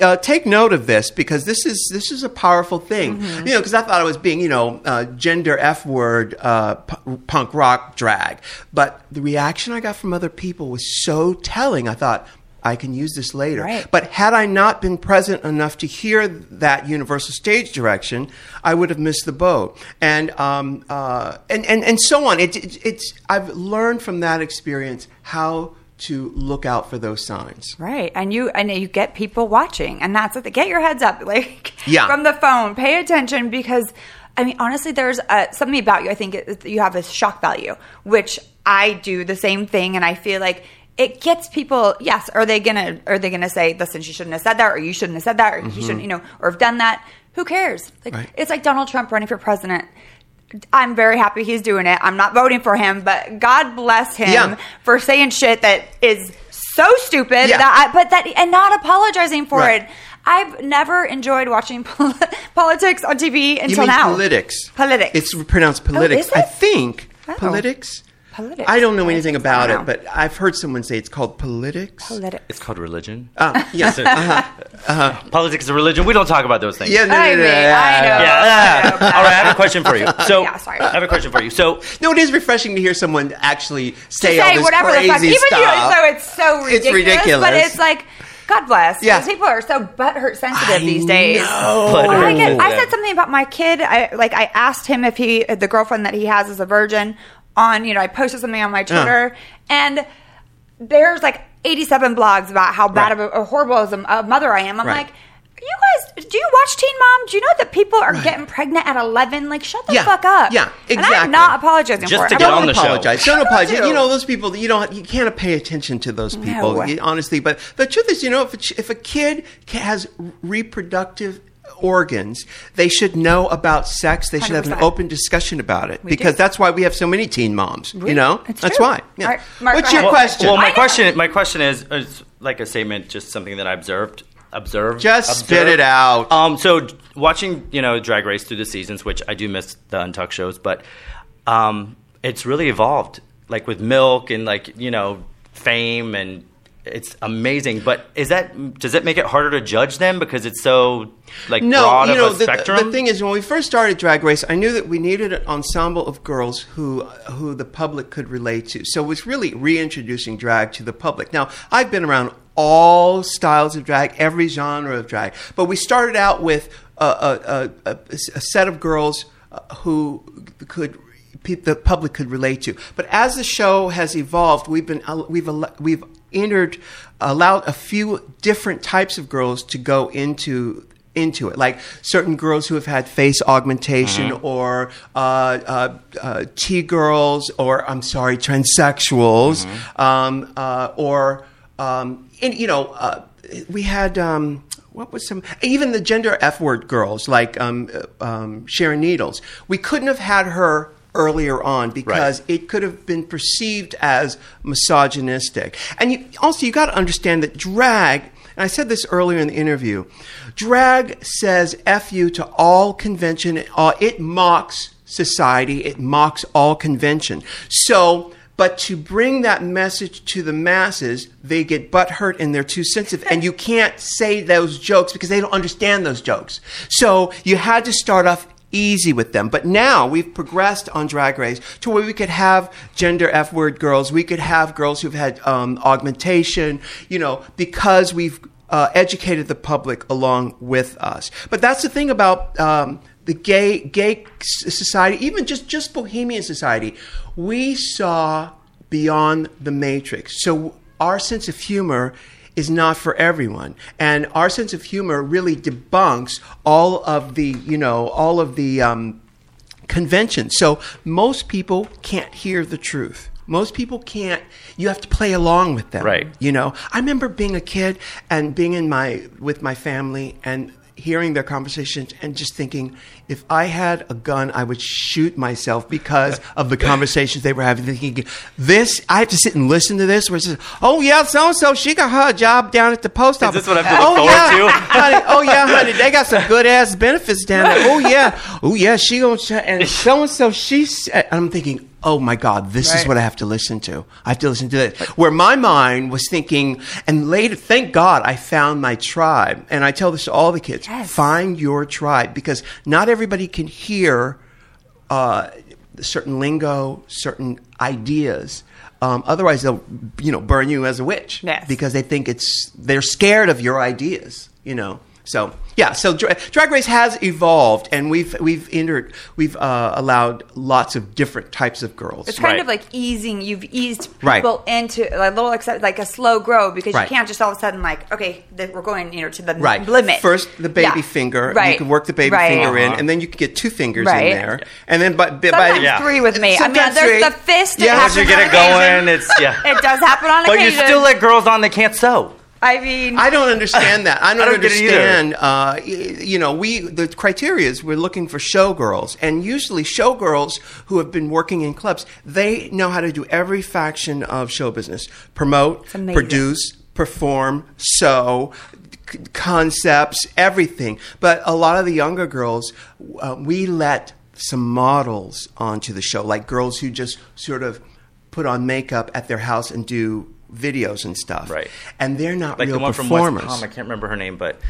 uh, take note of this because this is this is a powerful thing. You know, because I thought I was being, you know, uh, gender f word uh, p- punk rock drag. But the reaction I got from other people was so telling. I thought. I can use this later. Right. But had I not been present enough to hear that universal stage direction, I would have missed the boat. And um, uh, and, and and so on. It, it, it's I've learned from that experience how to look out for those signs. Right, and you and you get people watching, and that's what they Get your heads up, like Yeah. from the phone. Pay attention because, I mean, honestly, there's uh, something about you. I think it, you have this shock value, which I do the same thing, and I feel like it gets people. Yes, are they gonna are they gonna say, "Listen, she shouldn't have said that," or "You shouldn't have said that," or "You mm-hmm. shouldn't," you know, or have done that? Who cares? Like Right. it's like Donald Trump running for president. I'm very happy he's doing it. I'm not voting for him, but God bless him Yeah. for saying shit that is so stupid Yeah. that I, but that and not apologizing for Right. it. I've never enjoyed watching pol- politics on TV until you mean now. politics? Politics. It's pronounced oh, politics. is it? I think Oh. politics. Politics. I don't know anything about don't it, but I've heard someone say it's called politics. politics. It's called religion. Uh, yes. uh-huh. Politics is a religion. We don't talk about those things. Yeah, no, I no, no, mean, no, I know. Yeah. I know. All right, I have a question for you. So, Yeah, sorry. I have a question for you. So, No, it is refreshing to hear someone actually say, To all this whatever crazy the fuck, even stuff. you. So it's so It's ridiculous. ridiculous. But it's like, God bless. Yeah. Because people are so butthurt sensitive I these days. know. I, get, I said something about my kid. I like I asked him if he the girlfriend that he has is a virgin. On you know, I posted something on my Twitter, and there's like 87 blogs about how bad Right. of a, or horrible as a, a mother I am. I'm Right. like. You guys, do you watch Teen Mom? Do you know that people are getting pregnant at 11? Like, shut the Yeah. fuck up. Yeah, exactly. And I'm not apologizing Just for to it. get I'm on not- the show. apologize. Don't I apologize. You know those people. You don't. You can't pay attention to those people. No. honestly, but the truth is, you know, if a, if a kid has reproductive organs, they should know about sex. They should have an open discussion about it We because do. that's why we have so many teen moms. You know, It's that's true. why. Yeah. All right, Mark, What's your ahead. question? well, I my know. question, my question is, is like a statement, just something that I observed. Observed. Just observed. spit it out. Um, so watching, you know, Drag Race through the seasons, which I do miss the Untucked shows, but um, it's really evolved, like with Milk and like you know, Fame, and it's amazing. But is that does it make it harder to judge them because it's so like no, broad you of know, a the, spectrum? the thing is, when we first started Drag Race, I knew that we needed an ensemble of girls who who the public could relate to. So it was really reintroducing drag to the public. Now, I've been around all styles of drag, every genre of drag, but we started out with a, a, a, a, a set of girls uh, who could the public could relate to. But as the show has evolved, we've been we've we've entered allowed a few different types of girls to go into into it, like certain girls who have had face augmentation, or uh, uh, uh, T girls, or I'm sorry, transsexuals, um, uh, or um, in, you know, uh, we had. Um, what was some even the gender F word girls like um, uh, um, Sharon Needles? We couldn't have had her earlier on because Right. it could have been perceived as misogynistic. And you, also, you got to understand that drag, and I said this earlier in the interview, drag says "f you" to all convention. It, all, it mocks society. It mocks all convention. So. But to bring that message to the masses, they get butthurt and they're too sensitive. And you can't say those jokes because they don't understand those jokes. So you had to start off easy with them. But now we've progressed on Drag Race to where we could have gender F word girls. We could have girls who've had um, augmentation, you know, because we've uh, educated the public along with us. But that's the thing about um, the gay gay society, even just just bohemian society. We saw beyond the matrix. So our sense of humor is not for everyone. And our sense of humor really debunks all of the, you know, all of the um, conventions. So most people can't hear the truth. Most people can't. You have to play along with them, Right. You know, I remember being a kid and being in my with my family and hearing their conversations and just thinking, if I had a gun, I would shoot myself because of the conversations they were having. Thinking, this, I have to sit and listen to this. Where it says, "Oh yeah, so and so, she got her job down at the post office." this what I have to look oh, forward yeah, to? honey, oh yeah, honey, they got some good ass benefits down there. Oh yeah, oh yeah, she gonna and so and so. She's. I'm thinking, oh my god, this is what I have to listen to. I have to listen to it. Where my mind was thinking, and later, thank God, I found my tribe. And I tell this to all the kids: Yes. find your tribe because not everybody can hear uh, certain lingo, certain ideas. Um, otherwise, they'll you know burn you as a witch Yes. because they think it's they're scared of your ideas. You know. So yeah, so Dra- Drag Race has evolved, and we've we've entered we've uh, allowed lots of different types of girls. It's kind Right. of like easing. You've eased Right. people into a little accept, like a slow grow because Right. you can't just all of a sudden like okay, th- we're going you know to the Right. limit. First, the baby Yeah. finger. Right. You can work the baby Right. finger in, Uh-huh. and then you can get two fingers Right. in there, and then by, by Sometimes Yeah. three with me. I mean, Sometimes there's three. the fist. Yeah. it Once Once you get it on occasion. going, it's yeah. It does happen on But you still let girls on that can't sew. I mean, I don't understand that. I don't, don't it either. understand. Uh, you know, we the criteria is we're looking for showgirls, and usually showgirls who have been working in clubs, they know how to do every faction of show business: promote, produce, perform, sew. c- Concepts, everything, but a lot of the younger girls, uh, we let some models onto the show, like girls who just sort of put on makeup at their house and do videos and stuff, Right. And they're not Like real the one from performers West Palm, I can't remember her name, but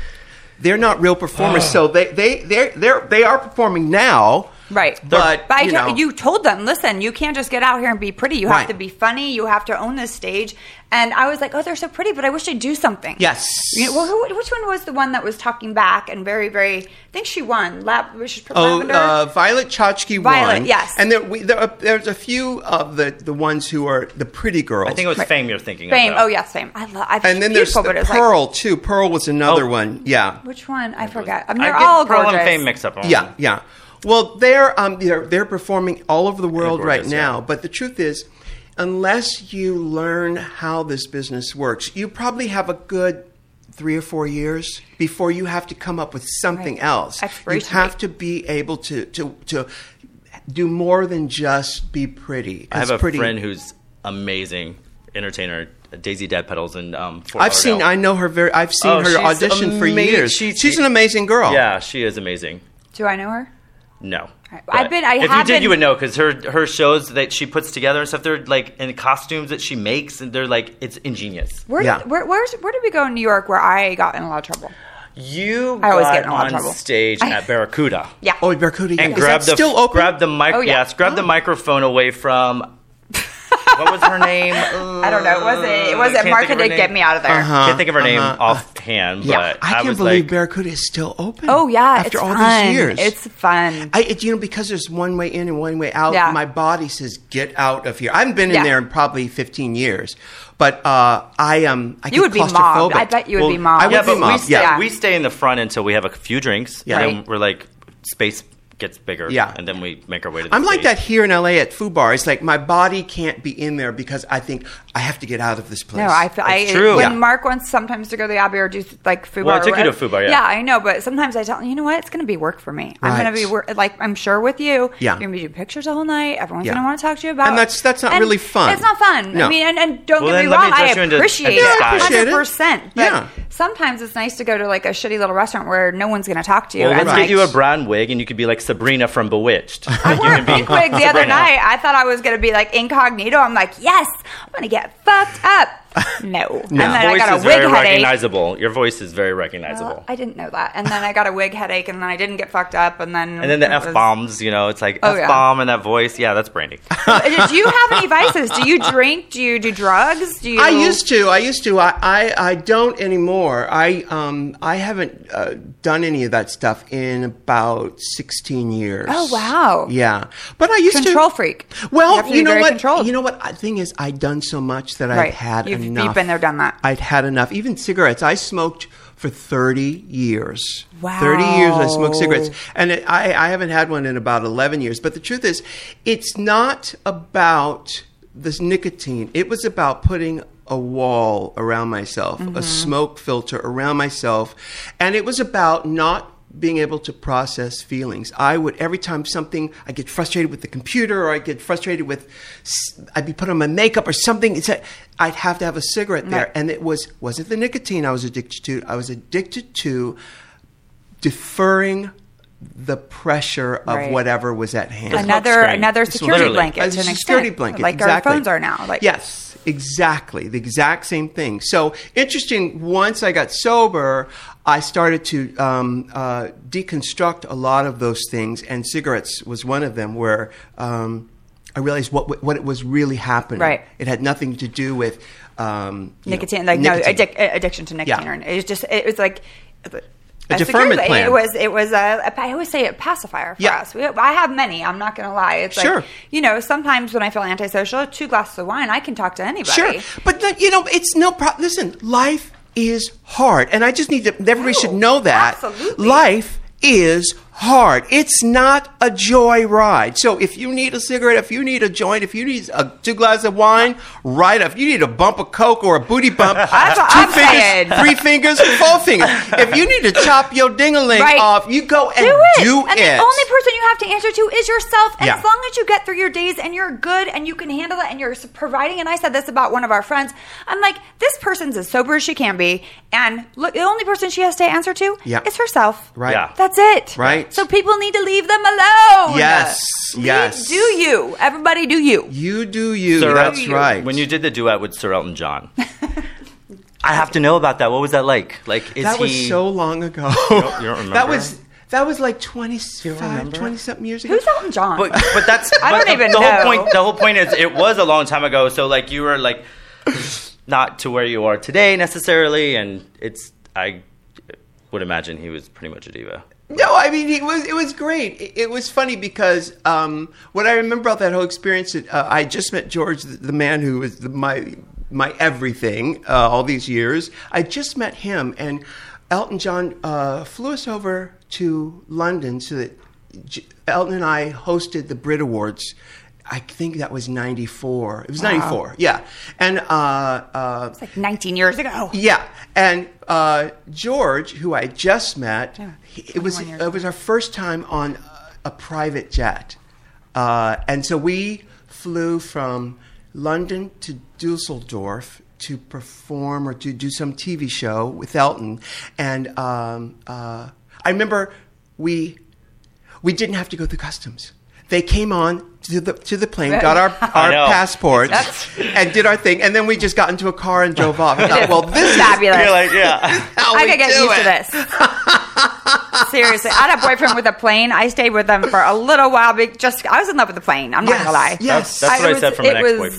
they're not real performers. Oh. so they they they they're they are performing now, Right. But, But you to- know- you told them, listen, you can't just get out here and be pretty. You Right. have to be funny. You have to own this stage. And I was like, oh, they're so pretty, but I wish they'd do something. Yes. You know, well, who, which one was the one that was talking back and very, very? I think she won. Lab, she's Oh, uh, Violet Chachki Violet, won. yes. and there, we, there are, there's a few of the the ones who are the pretty girls. I think it was Fame you're thinking Fame. of. though. Oh yes, Fame. I love. I've and then there's the but it's Pearl too. Pearl was another Oh. one. Yeah, which one? I forgot. I mean, they're get all Pearl gorgeous. and Fame mixed up. Yeah, yeah. Well, they're um, they're they're performing all over the world gorgeous, right now. yeah. But the truth is, unless you learn how this business works, you probably have a good three or four years before you have to come up with something Right. else. You have date. to be able to to to do more than just be pretty. I have 'Cause a pretty, friend who's amazing entertainer, Daisy Deadpetals, in um, Fort I've seen. I know her very. I've seen Oh, her she's audition for ama- years. she- she's an amazing girl. Yeah, she is amazing. Do I know her? No. right. I've been- I if you did, been- you would know because her her shows that she puts together and stuff. They're like in costumes that she makes, and they're like it's ingenious. Where, Yeah. where, where's, where did we go in New York where I got in a lot of trouble? You I always got get in a lot of on trouble. stage I- at Barracuda. Yeah. Oh, Barracuda. and is grab the still open? grab the mic. Oh, yeah. Yes, grab the microphone away from. What was her name? I don't know. It wasn't. It wasn't. Can't Martha think of her did get me out of there. Uh-huh. Can't think of her name Uh-huh. offhand, Yeah, but I can't was believe like, Barracuda is still open. Oh yeah, after it's all fun. these years, It's fun. I, it, you know, because there's one way in and one way out. Yeah. My body says, "Get out of here." I haven't been in Yeah. there in probably 15 years, but uh, I um, I You would be mobbed. claustrophobic. I bet you would Well, be mobbed. I would yeah, be but we mobbed, stay, yeah. we stay in the front until we have a few drinks. Yeah. And then Right. we're like, space gets bigger. Yeah. And then we make our way to the I'm like that here in LA at Fubar. It's like my body can't be in there because I think I have to get out of this place. No, I, feel- I It's true. when Yeah. Mark wants sometimes to go to the Abbey or do like Fubar. Well, I or took you to whatever. Fubar, yeah. Yeah, I know, but sometimes I tell him, you know what, it's going to be work for me. I'm going to be work, like I'm sure with you. Yeah. you're going to be doing pictures all night. Everyone's Yeah. going to want to talk to you about. And that's- that's not and really fun. It's not fun. No. I mean, and, and don't Well, get me let me wrong, I dress into appreciate it, I appreciate it. hundred percent. But Yeah. sometimes it's nice to go to like a shitty little restaurant where no one's going to talk to you. Well, and let's like, get you a brown wig, and you could be like Sabrina from Bewitched. I wore a pink wig the other night. I thought I was going to be like incognito. I'm like, yes, I'm going to get fucked up. No. no. And then I Voice got a is wig very headache. recognizable. Your voice is very recognizable. Well, I didn't know that. And then I got a wig headache, and then I didn't get fucked up, and then and then the it f was- bombs, you know, it's like Oh, f yeah. bomb and that voice. Yeah, that's Brandi. Do you have any vices? Do you drink? Do you do drugs? Do you? I used to. I used to. I, I, I don't anymore. I um I haven't uh, done any of that stuff in about sixteen years. Oh, wow. Yeah, but I used to control freak. Well, You you, know what? controlled. You know what? The thing is, I've done so much that Right. I've had You've you've been there, done that. I'd had enough. Even cigarettes. I smoked for 30 years. Wow. 30 years I smoked cigarettes. And it, I, I haven't had one in about 11 years. But the truth is, it's not about this nicotine. It was about putting a wall around myself, Mm-hmm. a smoke filter around myself. And it was about not being able to process feelings. I would every time something I get frustrated with the computer or I get frustrated with I'd be putting on my makeup or something it's a, I'd have to have a cigarette there Right. and it was wasn't the nicotine I was addicted to I was addicted to deferring the pressure of Right. whatever was at hand. another another security literally- blanket As to a an security extent, blanket, like exactly. our phones are now. Like yes, exactly, the exact same thing. So interesting. Once I got sober, I started to um, uh, deconstruct a lot of those things, and cigarettes was one of them. Where um, I realized what what it was really happening. Right. It had nothing to do with um, you know, nicotine, like no addic- addiction to nicotine. Yeah. Or, it was just it was like. A deferment plan. It was. It was a. a I always say a pacifier for Yeah. us. We, I have many. I'm not going to lie. It's Sure. like you know. Sometimes when I feel antisocial, two glasses of wine, I can talk to anybody. Sure, but the, you know, it's no problem. Listen, life is hard, and I just need to. Everybody should know that absolutely. life is hard. It's not a joy ride. So if you need a cigarette, if you need a joint, if you need a, two glasses of wine, right up. If you need a bump of coke or a booty bump, That's what two I'm fingers, saying. three fingers, four fingers. If you need to chop your dingaling Right. off, you go and do it. do and it. the only person you have to answer to is yourself. And Yeah. as long as you get through your days and you're good and you can handle it and you're providing, and I said this about one of our friends, I'm like, this person's as sober as she can be, and look, the only person she has to answer to Yeah. is herself. Right. Yeah. That's it. Right. So people need to leave them alone. Yes, Leave- yes. Do you? Everybody, do you? you do you. Sir That's Elton- right. When you did the duet with Sir Elton John, I have to know about that. What was that like? Like, is that was he? so long ago. you don't remember? That was that was like 25, remember? 20 something years ago. Who's Elton John? But, but that's I but don't the, even the know. whole point. The whole point is it was a long time ago. So like you were like not to where you are today necessarily, and it's I would imagine he was pretty much a diva. No, I mean it was it was great. It, it was funny because um, what I remember about that whole experience, uh, I just met George, the, the man who was the, my my everything uh, all these years. I just met him, and Elton John uh, flew us over to London so that J- Elton and I hosted the Brit Awards. I think that was '94. It was '94, yeah. And uh, uh, it's like 19 years ago. yeah, and uh, George, who I just met, Yeah, it was years it was our first time on a, a private jet, uh, and so we flew from London to Dusseldorf to perform or to do some TV show with Elton, and um, uh, I remember we we didn't have to go through customs. They came on to the to the plane, got our our passports, and did our thing, and then we just got into a car and drove off. I thought, well, this is Fabulous. You're like, yeah. I we could get used it. to this. Seriously, I had a boyfriend with a plane. I stayed with him for a little while. But just I was in love with the plane. I'm not gonna lie. yes. That's what I was- said from an it was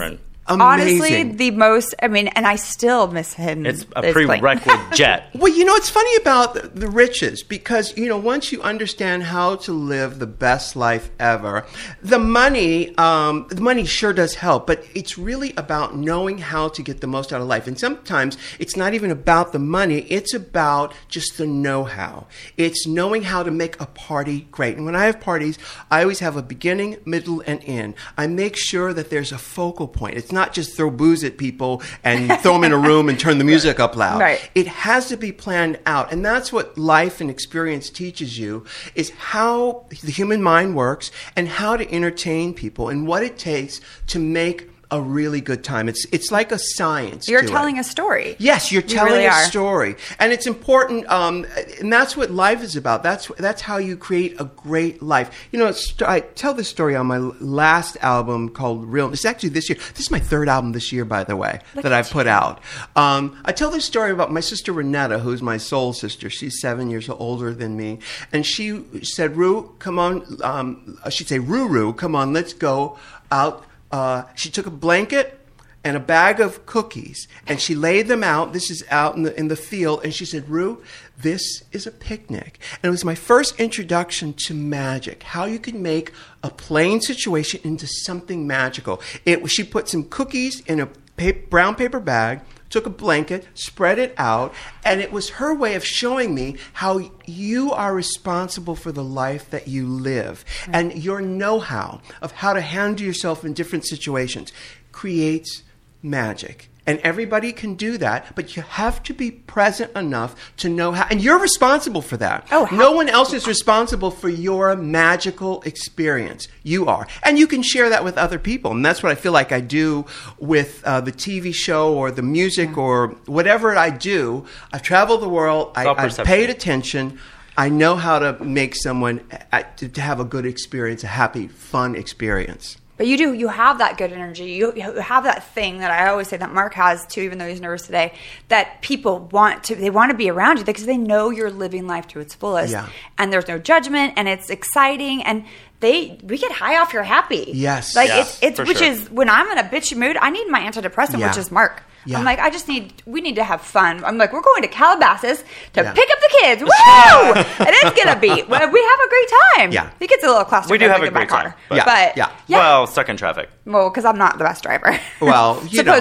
ex-boyfriend. Honestly, the most. I mean, and I still miss him. It's a this plane. prerequisite jet. Well, you know, it's funny about the, the riches because, you know, once you understand how to live the best life ever, the money, um, the money sure does help, but it's really about knowing how to get the most out of life. And sometimes it's not even about the money, it's about just the know how. It's knowing how to make a party great. And when I have parties, I always have a beginning, middle, and end. I make sure that there's a focal point. It's not just throw booze at people and throw them in a room and turn the music up loud. Right. It has to be planned out. And that's what life and experience teaches you is how the human mind works and how to entertain people and what it takes to make a really good time. It's it's like a science. You're telling it. a story. Yes, you're You telling really a are. story, and it's important. Um, and that's what life is about. That's that's how you create a great life. You know, I tell this story on my last album called Real. It's actually this year. This is my third album this year, by the way, that I've put out. Um, I tell this story about my sister Renetta, who's my soul sister. She's seven years older than me, and she said, "Ru, come on." Um, she'd say, "Ru, Ru, come on, let's go out." Uh, she took a blanket and a bag of cookies, and she laid them out. This is out in the in the field, and she said, "Ru, this is a picnic." And it was my first introduction to magic. How you can make a plain situation into something magical. It she put some cookies in a pa- brown paper bag took a blanket, spread it out, and it was her way of showing me how you are responsible for the life that you live. And your know how of how to handle yourself in different situations creates magic. And everybody can do that, but you have to be present enough to know how. And you're responsible for that. Oh, how- no one else is responsible for your magical experience. You are. And you can share that with other people. And that's what I feel like I do with uh, the TV show or the music or whatever I do. I've traveled the world, I, I've paid attention. I know how to make someone uh, to, to have a good experience, a happy, fun experience. But you do, you have that good energy. You, you have that thing that I always say that Mark has too, even though he's nervous today, that people want to, they want to be around you because they know you're living life to its fullest. Yeah. And there's no judgment and it's exciting and they, we get high off you're happy. Yes. Like Yes, it's, it's, which sure. is when I'm in a bitchy mood, I need my antidepressant, Yeah. which is Mark. Yeah. I'm like, I just need, we need to have fun. I'm like, we're going to Calabasas to Yeah. pick up the kids. Woo! and it's going to be, we have a great time. Yeah. It gets a little claustrophobic We do have a in my great car. time, but- But, Yeah, yeah. Well, stuck in traffic. Well, because I'm not the best driver. Well, you know.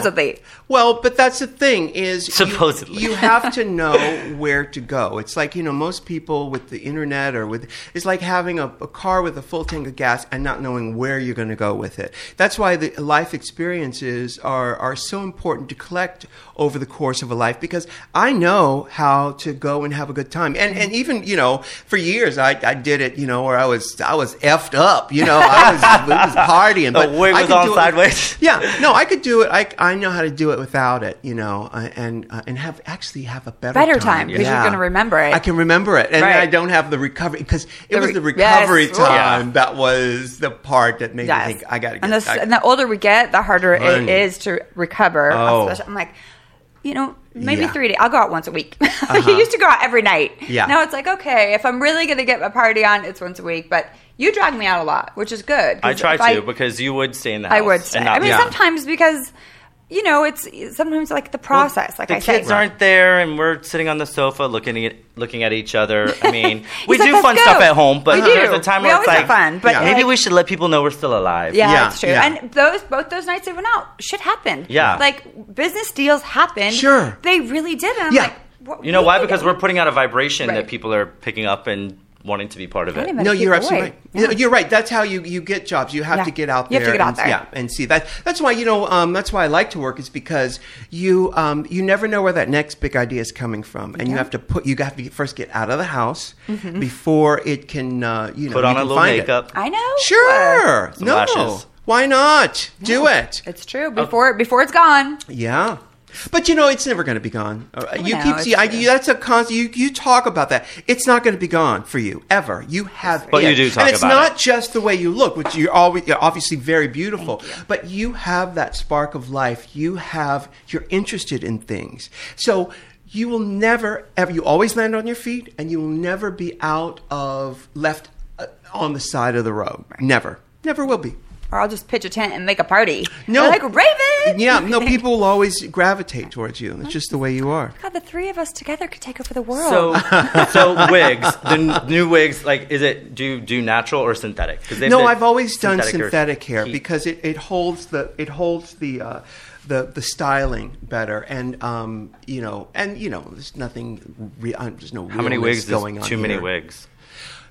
Well, but that's the thing is you- Supposedly. you, have to know where to go. It's like you know most people with the internet or with it's like having a, a car with a full tank of gas and not knowing where you're going to go with it. That's why the life experiences are are so important to collect over the course of a life because I know how to go and have a good time. And and even you know for years I, I did it you know where I was I was effed up you know I was, was partying. But The wig I was could on do it- sideways. yeah, no, I could do it. I, I know how to do it without it, you know, uh, and uh, and have actually have a better Better time time, because you're gonna remember it. I can remember it, and Right. I don't have the recovery because it The was the recovery yes. time Yeah. that was the part that made Yes. me think I got to get. and, the, I- and the older we get, the harder it Honey. is to recover. Oh. I'm like, you know, maybe Yeah. Uh-huh. three days. I'll go out once a week. you used to go out every night. Yeah. Now it's like, okay, if I'm really going to get my party on, it's once a week. But you drag me out a lot, which is good. I try if to because you would stay in the house. I would say. and not I mean, me. sometimes because, you know, it's sometimes like the process. like the I said, kids aren't there, and we're sitting on the sofa looking at looking at each other. I mean, we do like, fun "Let's stuff at home, but We there's a time We where it's like fun, but, maybe like- we should let people know we're still alive. Yeah, Yeah, that's true. yeah. And those both those nights they went out, shit happened. Yeah. like business deals happened. Sure. they really did. And I'm Yeah. like, what, You know why? Because we're putting out a vibration Right. that people are picking up and wanting to be part of it. no, you're absolutely away. right. Yeah. You're right. That's how you, you get jobs. You have Yeah. to get out You there. have to get out and, there. Yeah, and see that. That's why you know. Um, that's why I like to work is because you um, you never know where that next big idea is coming from, and you have to put you have to first get out of the house Mm-hmm. before it can uh, you know Put you on a little find it. makeup. I know. Sure. Some no. lashes. Why not? Do it. It's true. Before before it's gone. Yeah. But you know, it's never going to be gone. Uh, You know, keep it's see, I, you, that's a constant. You, you talk about that. It's not going to be gone for you ever. You have, But it. you do talk and it's about not it. just the way you look, which you're always you're obviously very beautiful. But you have that spark of life. You have you're interested in things. So you will never ever. You always land on your feet, and you will never be out of left uh, on the side of the road. Never, never will be. Or I'll just pitch a tent and make a party. No, They're like Raven. Yeah, no. People will always gravitate towards you. It's just the way you are. God, the three of us together could take over the world. So, so wigs, the n- new wigs, like, is it do you do natural or synthetic? 'Cause they've No, I've always done synthetic or synthetic hair heat. because it, it holds the it holds the uh, the the styling better, and um, you know, and you know, there's nothing. Re- there's no How many wigs going is on too many here. wigs?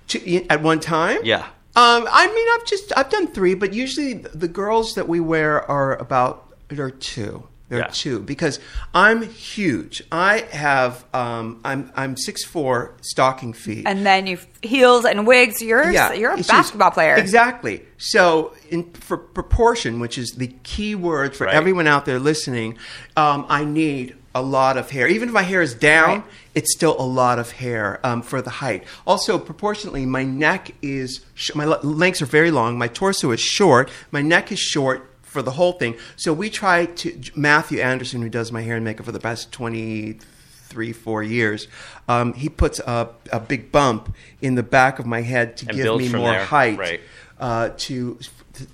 Two- at one time? Yeah. Um, I mean, I've just I've done three, but usually the girls that we wear are about they're two. They're two because I'm huge. I have um, I'm I'm six four, stocking feet. and then you heels and wigs. You're yeah, you're a it's basketball just- player. Exactly. So, in for proportion, which is the key word for Right. everyone out there listening, um, I need a lot of hair. Even if my hair is down, Right. it's still a lot of hair um, for the height. Also, proportionately, my neck is sh- my le- lengths are very long. My torso is short. My neck is short for the whole thing. So we try to Mathu Andersen, who does my hair and makeup for the past twenty three, four years, um, he puts a, a big bump in the back of my head to And give me more there. height Right. uh, to,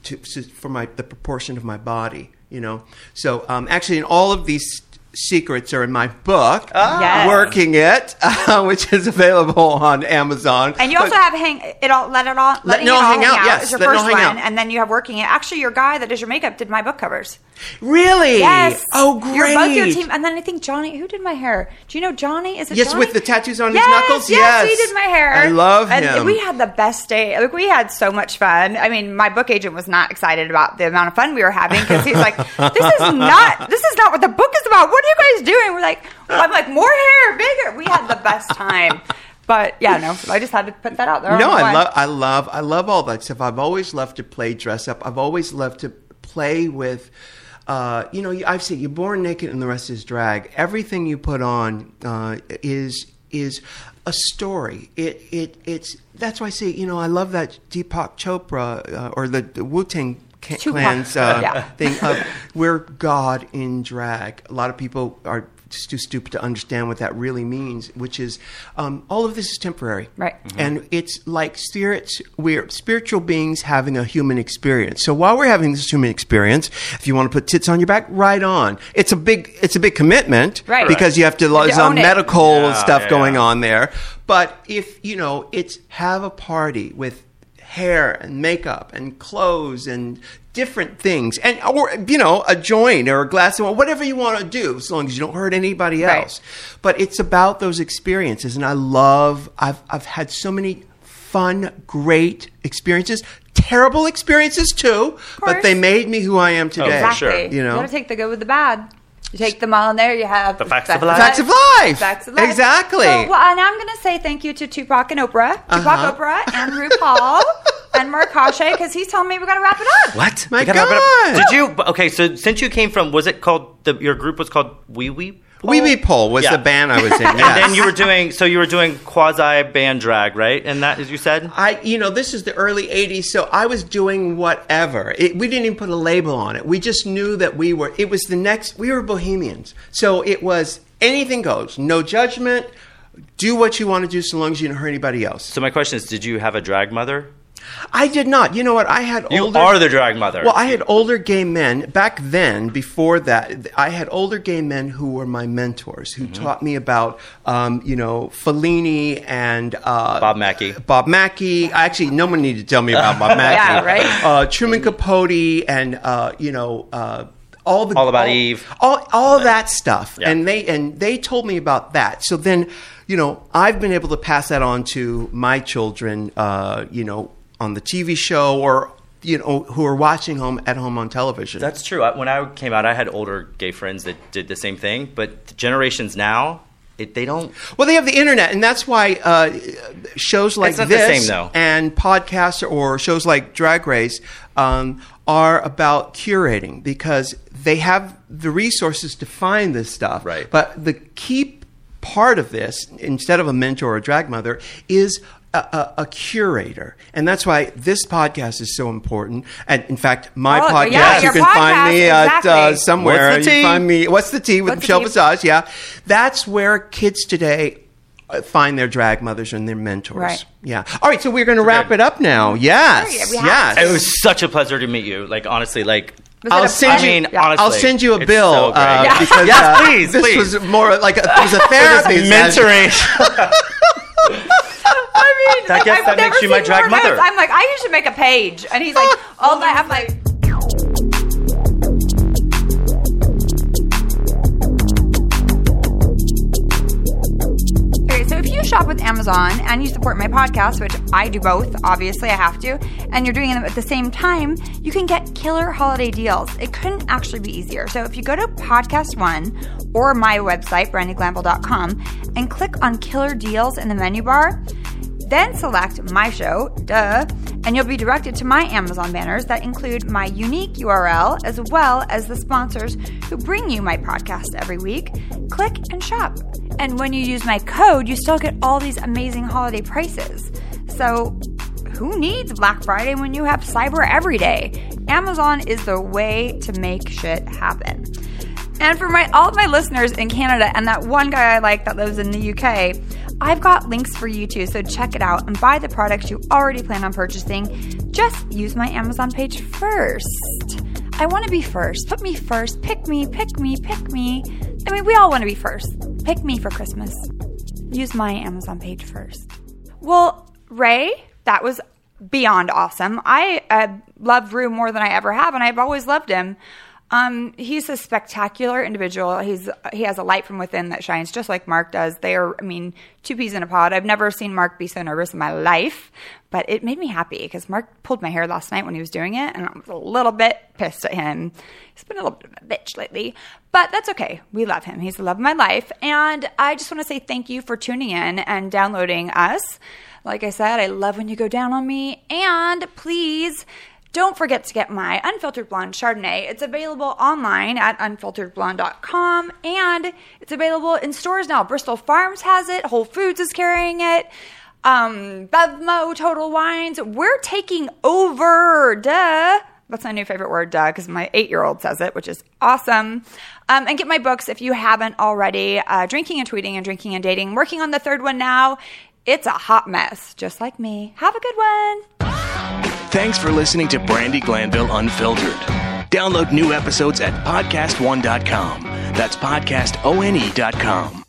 to, to for my the proportion of my body. You know, so um, actually, in all of these secrets are in my book, Yes. Working It, uh, which is available on Amazon. And you also But- have hang it all let it all letting It All it all Hang Out, yes, is your Let first Hang one, Out. and then you have working it. Actually, your guy that does your makeup did my book covers. Really? Yes. Oh, great. You're both your team, and then I think Johnny. Who did my hair? Do you know Johnny? Is it Yes, Johnny? with the tattoos on his knuckles? Yes, he did my hair. I love and him. We had the best day. Like we had so much fun. I mean, my book agent was not excited about the amount of fun we were having because he's like, "This is not. This is not what the book is about. What you guys doing?" We're like, I'm like, more hair, bigger. We had the best time. But yeah, no, I just had to put that out there. No, I why. love, I love, I love all that stuff. I've always loved to play dress up. I've always loved to play with. Uh, you know, I've said you're born naked and the rest is drag. Everything you put on uh, is is a story. It it it's that's why I say you know I love that Deepak Chopra uh, or the, the Wu Tang. Clan's uh, Yeah. thing of we're God in drag. A lot of people are just too stupid to understand what that really means, which is um, all of this is temporary, Right. And it's like spirits. We're spiritual beings having a human experience. So while we're having this human experience, if you want to put tits on your back, right on. It's a big, it's a big commitment, Right. Because you have to. You have There's to some medical Yeah, stuff yeah, going yeah. on there. But if you know, it's have a party with hair and makeup and clothes and different things and or you know a joint or a glass of wine whatever you want to do as long as you don't hurt anybody Right. else but it's about those experiences and i love i've i've had so many fun great experiences terrible experiences too but they made me who i am today Exactly. sure. You know? gotta take the good with the bad. You take them all in there. You have The facts of life. Facts of life. Facts of life. Exactly. So, well, and I'm gonna say thank you to Tupac and Oprah, Tupac, Uh-huh. Oprah, and RuPaul, and Mark Hashay because he's telling me we gotta wrap it up. What? My We wrap it up. God. Did you? Okay, so since you came from, was it called the? Your group was called Wee Wee. Wee Wee oh. Pole was Yeah. the band I was in. And then you were doing. So you were doing quasi band drag, right? And that, as you said. I, you know, this is the early '80s, so I was doing whatever. It, we didn't even put a label on it. We just knew that we were. It was the next. We were bohemians, so it was anything goes. No judgment. Do what you want to do, so long as you don't hurt anybody else. So my question is, did you have a drag mother? I did not. You know what? I had You older. are the drag mother. Well, I had older gay men back then. Before that, I had older gay men who were my mentors, who Mm-hmm. taught me about, um, you know, Fellini and uh, Bob Mackie. Bob Mackie. Actually, no one needed to tell me about Bob Mackie. Yeah, right? Uh, Truman Capote and uh, you know. Uh, all the All About Eve. all, all that stuff, Yeah. and they and they told me about that. So then, you know, I've been able to pass that on to my children. Uh, you know, on the TV show or you know who are watching home at home on television. That's true. I- When I came out, I had older gay friends that did the same thing. But the generations now, it, they don't. Well, they have the internet, and that's why uh, shows like It's not the this same, and podcasts or shows like Drag Race um, are about curating because they have the resources to find this stuff. Right. But the key part of this, instead of a mentor or a drag mother, is a, a, a curator, and that's why this podcast is so important. And in fact, my Oh, podcast yeah, you your can find podcast, me at uh, somewhere. What's the You tea? can find me. What's the tea with What's Michelle tea? Visage? Yeah, that's where kids today uh, find their drag mothers and their mentors. Right. Yeah. All right, so we're going to wrap good. it up now. Yes. Yeah, we have yes. It was such a pleasure to meet you. Like honestly, like I'll it a send I you. mean, Yeah. honestly, I'll send you a bill so uh, Yeah. because Yes, uh, please, this please. was more like a, it was a therapy mentoring. I mean, I guess I've that makes you my drag more notes. mother. I'm like, I usually make a page, and he's like, all night. I'm like. Okay, so if you shop with Amazon and you support my podcast, which I do both, obviously I have to, and you're doing them at the same time, you can get killer holiday deals. It couldn't actually be easier. So if you go to Podcast One or my website, brandiglanville.com, and click on killer deals in the menu bar, then select my show, duh, and you'll be directed to my Amazon banners that include my unique URL as well as the sponsors who bring you my podcast every week. Click and shop. And when you use my code, you still get all these amazing holiday prices. So, who needs Black Friday when you have cyber every day? Amazon is the way to make shit happen. And for my all of my listeners in Canada and that one guy I like that lives in the UK, I've got links for you too. So check it out and buy the products you already plan on purchasing. Just use my Amazon page first. I want to be first. Put me first. Pick me, pick me, pick me. I mean, we all want to be first. Pick me for Christmas. Use my Amazon page first. Well, Ray, that was beyond awesome. I uh, love Ru more than I ever have, and I've always loved him. Um, he's a spectacular individual. He's he has a light from within that shines, just like Mark does. They are, I mean, two peas in a pod. I've never seen Mark be so nervous in my life, but it made me happy because Mark pulled my hair last night when he was doing it, and I was a little bit pissed at him. He's been a little bit of a bitch lately, but that's okay. We love him. He's the love of my life, and I just want to say thank you for tuning in and downloading us. Like I said, I love when you go down on me, and please don't forget to get my Unfiltered Blonde Chardonnay. It's available online at unfilteredblonde.com and it's available in stores now. Bristol Farms has it, Whole Foods is carrying it. Um, Bevmo Total Wines. We're taking over. Duh. That's my new favorite word, duh, because my eight year old says it, which is awesome. Um, and get my books if you haven't already uh, Drinking and Tweeting and Drinking and Dating. Working on the third one now. It's a hot mess, just like me. Have a good one. Thanks for listening to Brandi Glanville Unfiltered. Download new episodes at podcastone.com. That's podcastone.com.